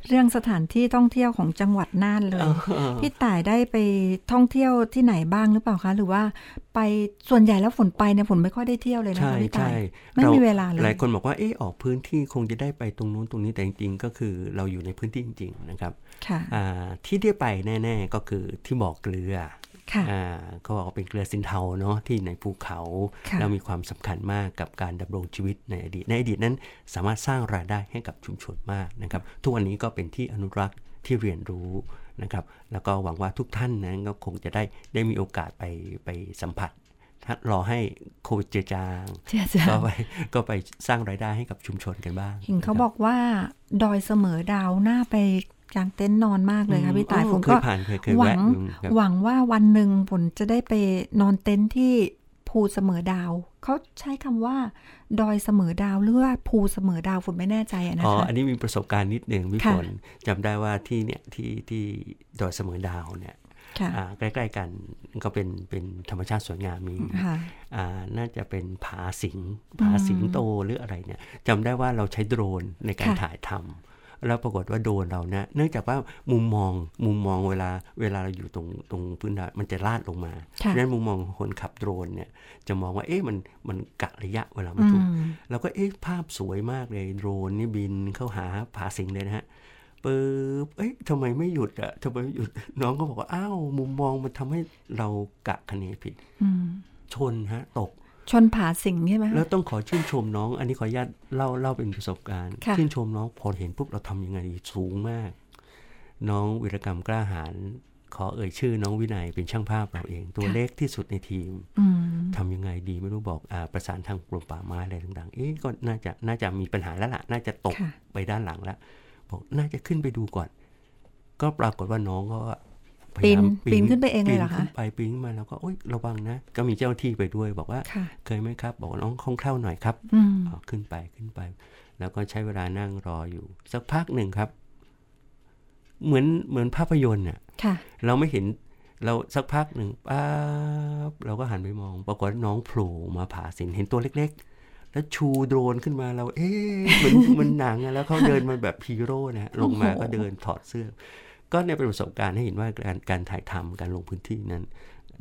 C: เรื่องสถานที่ท่องเที่ยวของจังหวัดน่านเลย พี่ต่ายได้ไปท่องเที่ยวที่ไหนบ้างหรือเปล่าคะ หรือว่าไปส่วนใหญ่แล้วฝนไปเนี่ยฝนไม่ค่อยได้เที่ยวเลยนะ
B: ใช่
C: คะพี่ต่า
B: ใช่
C: ยไม่มีเวลาเลย
B: หลายคนบอกว่าเออออกพื้นที่คงจะได้ไปตรงนู้นตรงนี้แต่จริงๆ ก็คือเราอยู่ในพื้นที่จริง ๆ นะครับ
C: ค่ะ
B: อ่าที่ได้ไปแน่ ๆก็คือที่บ่อเกลือ
C: ค่ะ
B: อ่า เขาบอกว่าเป็นเกลือสินเทาเนาะที่ในภูเขา
C: ค่ะ
B: แล้วมีความสำคัญมากกับการดำรงชีวิตในอดีต ในอดีตนั้นสามารถสร้างรายได้ให้กับชุมชนมากนะครับ ทุกวันนี้ก็เป็นที่อนุรักษ์ที่เรียนรู้นะครับ แล้วก็หวังว่าทุกท่านนั้นก็คงจะได้ได้มีโอกาสไปไปสัมผัสถ้ารอให้โควิดเจือจาง
C: เจือจาง
B: ก็ไปก็ไปสร้างรายได้ให้กับชุมชนกันบ้าง
C: เห็นเขาะ
B: ครับ
C: บอกว่าดอยเสมอดาวน่าไป กางเต็นท์นอนมากเลยค่ะพี่ต่าย
B: อืม
C: ผม
B: เค
C: ก็
B: ยผ่านเคยเคย
C: หวั
B: แวะ
C: ง
B: อยู่ครับ
C: หวังว่าวันหนึ่งผลจะได้ไปนอนเต็นท์ที่ภูเสมอดาวเขาใช้คำว่า ดอยเสมอดาวหรือว่าภูเสมอดาวฝนไม่แน่ใจอะนะ
B: อ๋อ
C: คะ
B: อันนี้มีประสบการณ์นิดหนึ่งพี่
C: ค่ะ
B: ฝนจำได้ว่าที่เนี่ยที่ที่ดอยเสมอดาวเนี่ย
C: ค่ะ
B: อ่าใกล้ๆกันก็เป็นเป็นธรรมชาติสวยงามมี
C: ค่ะ
B: อ่าน่าจะเป็นผาสิงผาสิงโตหรืออะไรเนี่ยจำได้ว่าเราใช้โดรนในการ
C: ค่ะ
B: ถ่ายทำ แล้วปรากฏว่าโดนเรานะเนื่องจากว่ามุมมองมุมมองเวลาเวลาเราอยู่ตรงตรงพื้นฐานมันจะลาดลงมา
C: ค่ะ
B: ดังนั้นมุมมองของคนขับโดรนเนี่ยจะมองว่าเอ๊ะมันมันกะระยะเวลาไม่ถูก
C: อืม
B: เราก็เอ๊ะภาพสวยมากเลยโดรนนี่บินเข้าหาผาสิงเลยนะฮะปึ๊บเอ๊ะทำไมไม่หยุดอะทำไมไม่หยุด น้องก็บอกว่า อ้าว มุมมองมันทำให้เรากะคะเนผิด
C: อืม
B: ชนฮะ ตก
C: ชนผาสิงใช่ไหมคะ
B: แล้วต้องขอชื่นชมน้อง อันนี้ขออนุญาตเล่าเล่าเป็นประสบการณ์
C: ค่ะ
B: ชื่นชมน้องพอเห็นปุ๊บเราทำยังไงดีสูงมาก น้องวิรกรรมกล้าหาญขอเอ่ยชื่อน้องวินัยเป็นช่างภาพเราเอง ตัวเล็กที่สุดในทีม
C: อืม
B: ทำยังไงดีไม่รู้บอกอาประสานทางกรมป่าไม้อะไรต่างๆ เอ๊ะก็น่าจะน่าจะมีปัญหาแล้วล่ะ น่าจะตก
C: ค่ะ
B: ไปด้านหลังแล้วบอกน่าจะขึ้นไปดูก่อน ก็ปรากฏว่าน้องก็พยายาม
C: ปีนปีนขึ้นไปเองเลยเหรอคะ
B: ปีนขึ้นไปปีนขึ้นมาแล้วก็โอ๊ยระวังนะ ก็มีเจ้าหน้าที่ไปด้วยบอกว่า
C: ค่ะ
B: เคยไหมครับ บอกว่าน้องคล่องแคล่วหน่อยครับ
C: อืม
B: อ๋อขึ้นไปขึ้นไป แล้วก็ใช้เวลานั่งรออยู่ สักพักหนึ่งครับ เหมือนเหมือนภาพยนตร์น่ะ
C: ค่ะ
B: เราไม่เห็นเราสักพักหนึ่งป๊าบเราก็หันไปมอง ปรากฏว่าน้องโผล่มาผ่าสินเห็นตัวเล็ก ๆ แล้วชูโดรนขึ้นมาเรา เอ๊ะเหมือนเหมันหนังอะแล้วเขาเดินมาแบบฮีโร่นะฮะลงมา
C: โอ้โห
B: ก็เดินถอดเสื้อ ก็เนี่ยเป็นประสบการณ์ให้เห็นว่าการการถ่ายทำการลงพื้นที่นั้น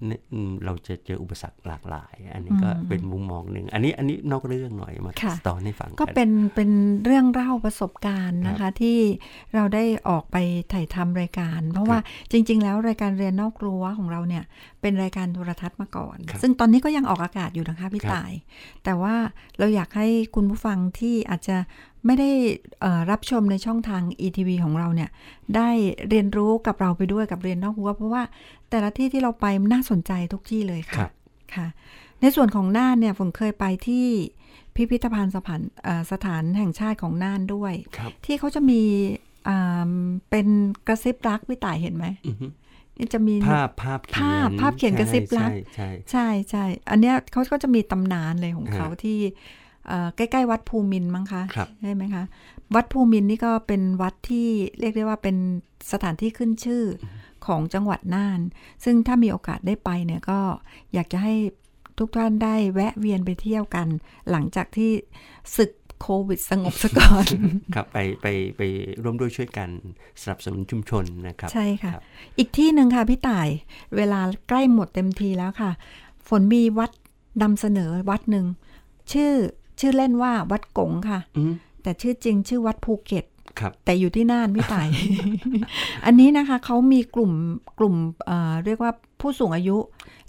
B: เนี่ยอืมเราจะเจออุปสรรคหลากหลาย อันนี้ก็เป็นมุมมองหนึ่ง อันนี้อันนี้นอกเรื่องหน่อยมา
C: ค่ะ
B: สตอนให้ฟัง
C: ก็
B: น
C: เป็นเป็นเรื่องเล่าประสบการณ์นะคะ ที่เราได้ออกไปถ่ายทำรายการ เพราะว่าจริง ๆ แล้วรายการเรียนนอกรั้วของเราเนี่ยเป็นรายการโทรทัศน์มาก่อน
B: ครับ
C: ซึ่งตอนนี้ก็ยังออกอากาศอยู่นะคะพี่
B: ครับ
C: ต่าย แต่ว่าเราอยากให้คุณผู้ฟังที่อาจจะ ไม่ได้เอ่อรับชมในช่องทาง ETV ของเราเนี่ย ได้เรียนรู้กับเราไปด้วยกับเรียนนอกรั้วเพราะว่าแต่ละที่ที่เราไปมันน่าสนใจทุกที่เลย
B: ครั
C: ค่ะ
B: บ
C: ค่ะ ในส่วนของน่านเนี่ยผมเคยไปที่พิพิธภัณฑ์สถานเอ่อสถานแห่งชาติของน่านด้วย
B: ครับ
C: ที่เขาจะมีอ่าเป็นกระซิบรักพี่ต่ายเห็นไหม
B: อือฮึ
C: นี่จะมี
B: ภาพภาพเขียน
C: ภาพภาพเขียนกระซิบรัก
B: ใช่ใช่
C: ใช่ใช่ อันเนี้ยเขาก็จะมีตำนานเลยของเขา
B: ฮะ
C: ที่เอ่อ ใกล้ๆวัดภูมินทร์มั้งคะ
B: ครับ
C: ใช่ไหมคะ วัดภูมินทร์นี่ก็เป็นวัดที่เรียกได้ว่าเป็นสถานที่ขึ้นชื่อของจังหวัดน่าน ซึ่งถ้ามีโอกาสได้ไปเนี่ยก็อยากจะให้ทุกท่านได้แวะเวียนไปเที่ยวกัน หลังจากที่ศึกโควิดสงบซะก่อน
B: ครับไปไปไปร่วมด้วยช่วยกันสนับสนุนชุมชนนะครับ
C: ใช่ค่ะ
B: รับ
C: อีกที่หนึ่งค่ะพี่ต่าย เวลาใกล้หมดเต็มทีแล้วค่ะ ฝนมีวัดนำเสนอวัดหนึ่ง ชื่อ ชื่อเล่นว่าวัดกงค่ะ
B: อืม
C: แต่ชื่อจริงชื่อวัดภูเก็ต
B: ครับ
C: แต่อยู่ที่น่านพี่ต่าย อันนี้นะคะเขามีกลุ่มกลุ่มเอ่อเรียกว่าผู้สูงอายุ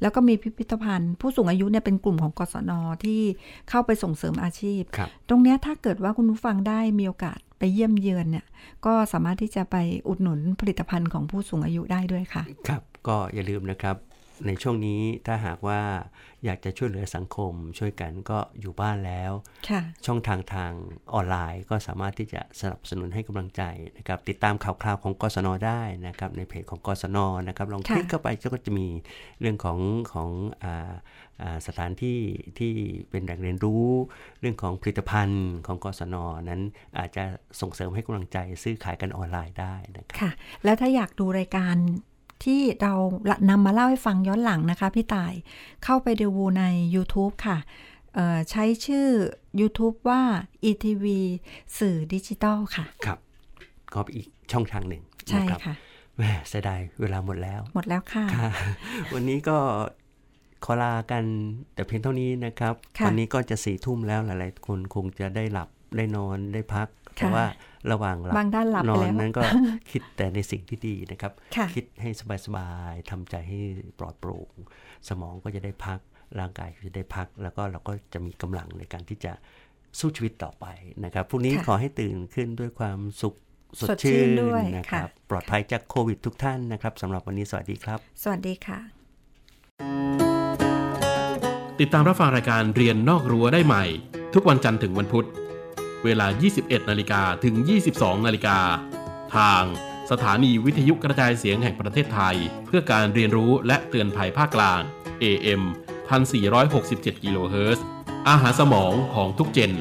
C: แล้วก็มีพิพิธภัณฑ์ ผู้สูงอายุเนี่ยเป็นกลุ่มของกศนที่เข้าไปส่งเสริมอาชีพ
B: ครับ
C: ตรงเนี้ยถ้าเกิดว่าคุณผู้ฟังได้มีโอกาสไปเยี่ยมเยือนเนี่ย ก็สามารถที่จะไปอุดหนุนผลิตภัณฑ์ของผู้สูงอายุได้ด้วยค่ะ
B: ครับ ก็อย่าลืมนะครับ ในช่วงนี้ถ้าหากว่าอยากจะช่วยเหลือสังคม ช่วยกันก็อยู่บ้านแล้ว
C: ค่ะ
B: ช่องทางทางออนไลน์ก็สามารถที่จะสนับสนุนให้กำลังใจนะครับ ติดตามข่าวคราวของกศนได้นะครับ ในเพจของกศนนะครับ ลองค
C: ค่ะ
B: ลิกเข้าไปก็จะมีเรื่องของของอาอ่าสถานที่ที่เป็นแหล่งเรียนรู้ เรื่องของผลิตภัณฑ์ของกศนนั้นอาจจะส่งเสริมให้กำลังใจซื้อขายกันออนไลน์ได้นะครับ
C: ค่ะ แล้วถ้าอยากดูรายการ ที่เรานำมาเล่าให้ฟังย้อนหลังนะคะพี่ต่ายเข้าไปดูใน YouTube ค่ะเอ่อใช้ชื่อ YouTube ว่า ETV สื่อดิจิตอลค่ะ
B: ครับ ก็เป็นอีกช่องทางหนึ่ง
C: ใช่
B: นะครับ
C: ค่ะ
B: แหมเสียดายเวลาหมดแล้ว
C: หมดแล้วค่ะ
B: ค่ะวันนี้ก็ขอลากันแต่เพียงเท่านี้นะครับ
C: ค่ะ
B: วันี้ก็จะสี่ทุ่มแล้วหลาย ๆ คนคงจะได้หลับได้นอนได้พักแต่ว่า ระหว่างหลั
C: บางท่านหลับ
B: น
C: ไป
B: อน
C: แล้ว
B: นั้นก็คิดแต่ในสิ่งที่ดีนะครับ
C: ค่ะ
B: คิดให้สบายๆทำใจให้ปลอดโปร่ง สมองก็จะได้พัก ร่างกายก็จะได้พัก แล้วก็เราก็จะมีกำลังในการที่จะสู้ชีวิตต่อไปนะครับพรุ่งนี้
C: ค่ะ
B: ขอให้ตื่นขึ้นด้วยความสุขสด
C: สดชื่
B: ชื่
C: น
B: น
C: ด้วย
B: นะครับ
C: ค่ะ
B: ปลอดภัยจากโควิดทุกท่านนะครับสำหรับวันนี้สวัสดีครับ
C: สวัสดีค่ะ
J: ติดตามรับฟังรายการเรียนนอกรั้วได้ใหม่ ทุกวันจันทร์ถึงวันพุธ เวลา 21 นาฬิกาถึง 22 นาฬิกา ทางสถานีวิทยุกระจายเสียงแห่งประเทศไทย เพื่อการเรียนรู้และเตือนภัยภาคกลาง AM 1467 กิโลเฮิรตซ์ อาหารสมองของทุกเจน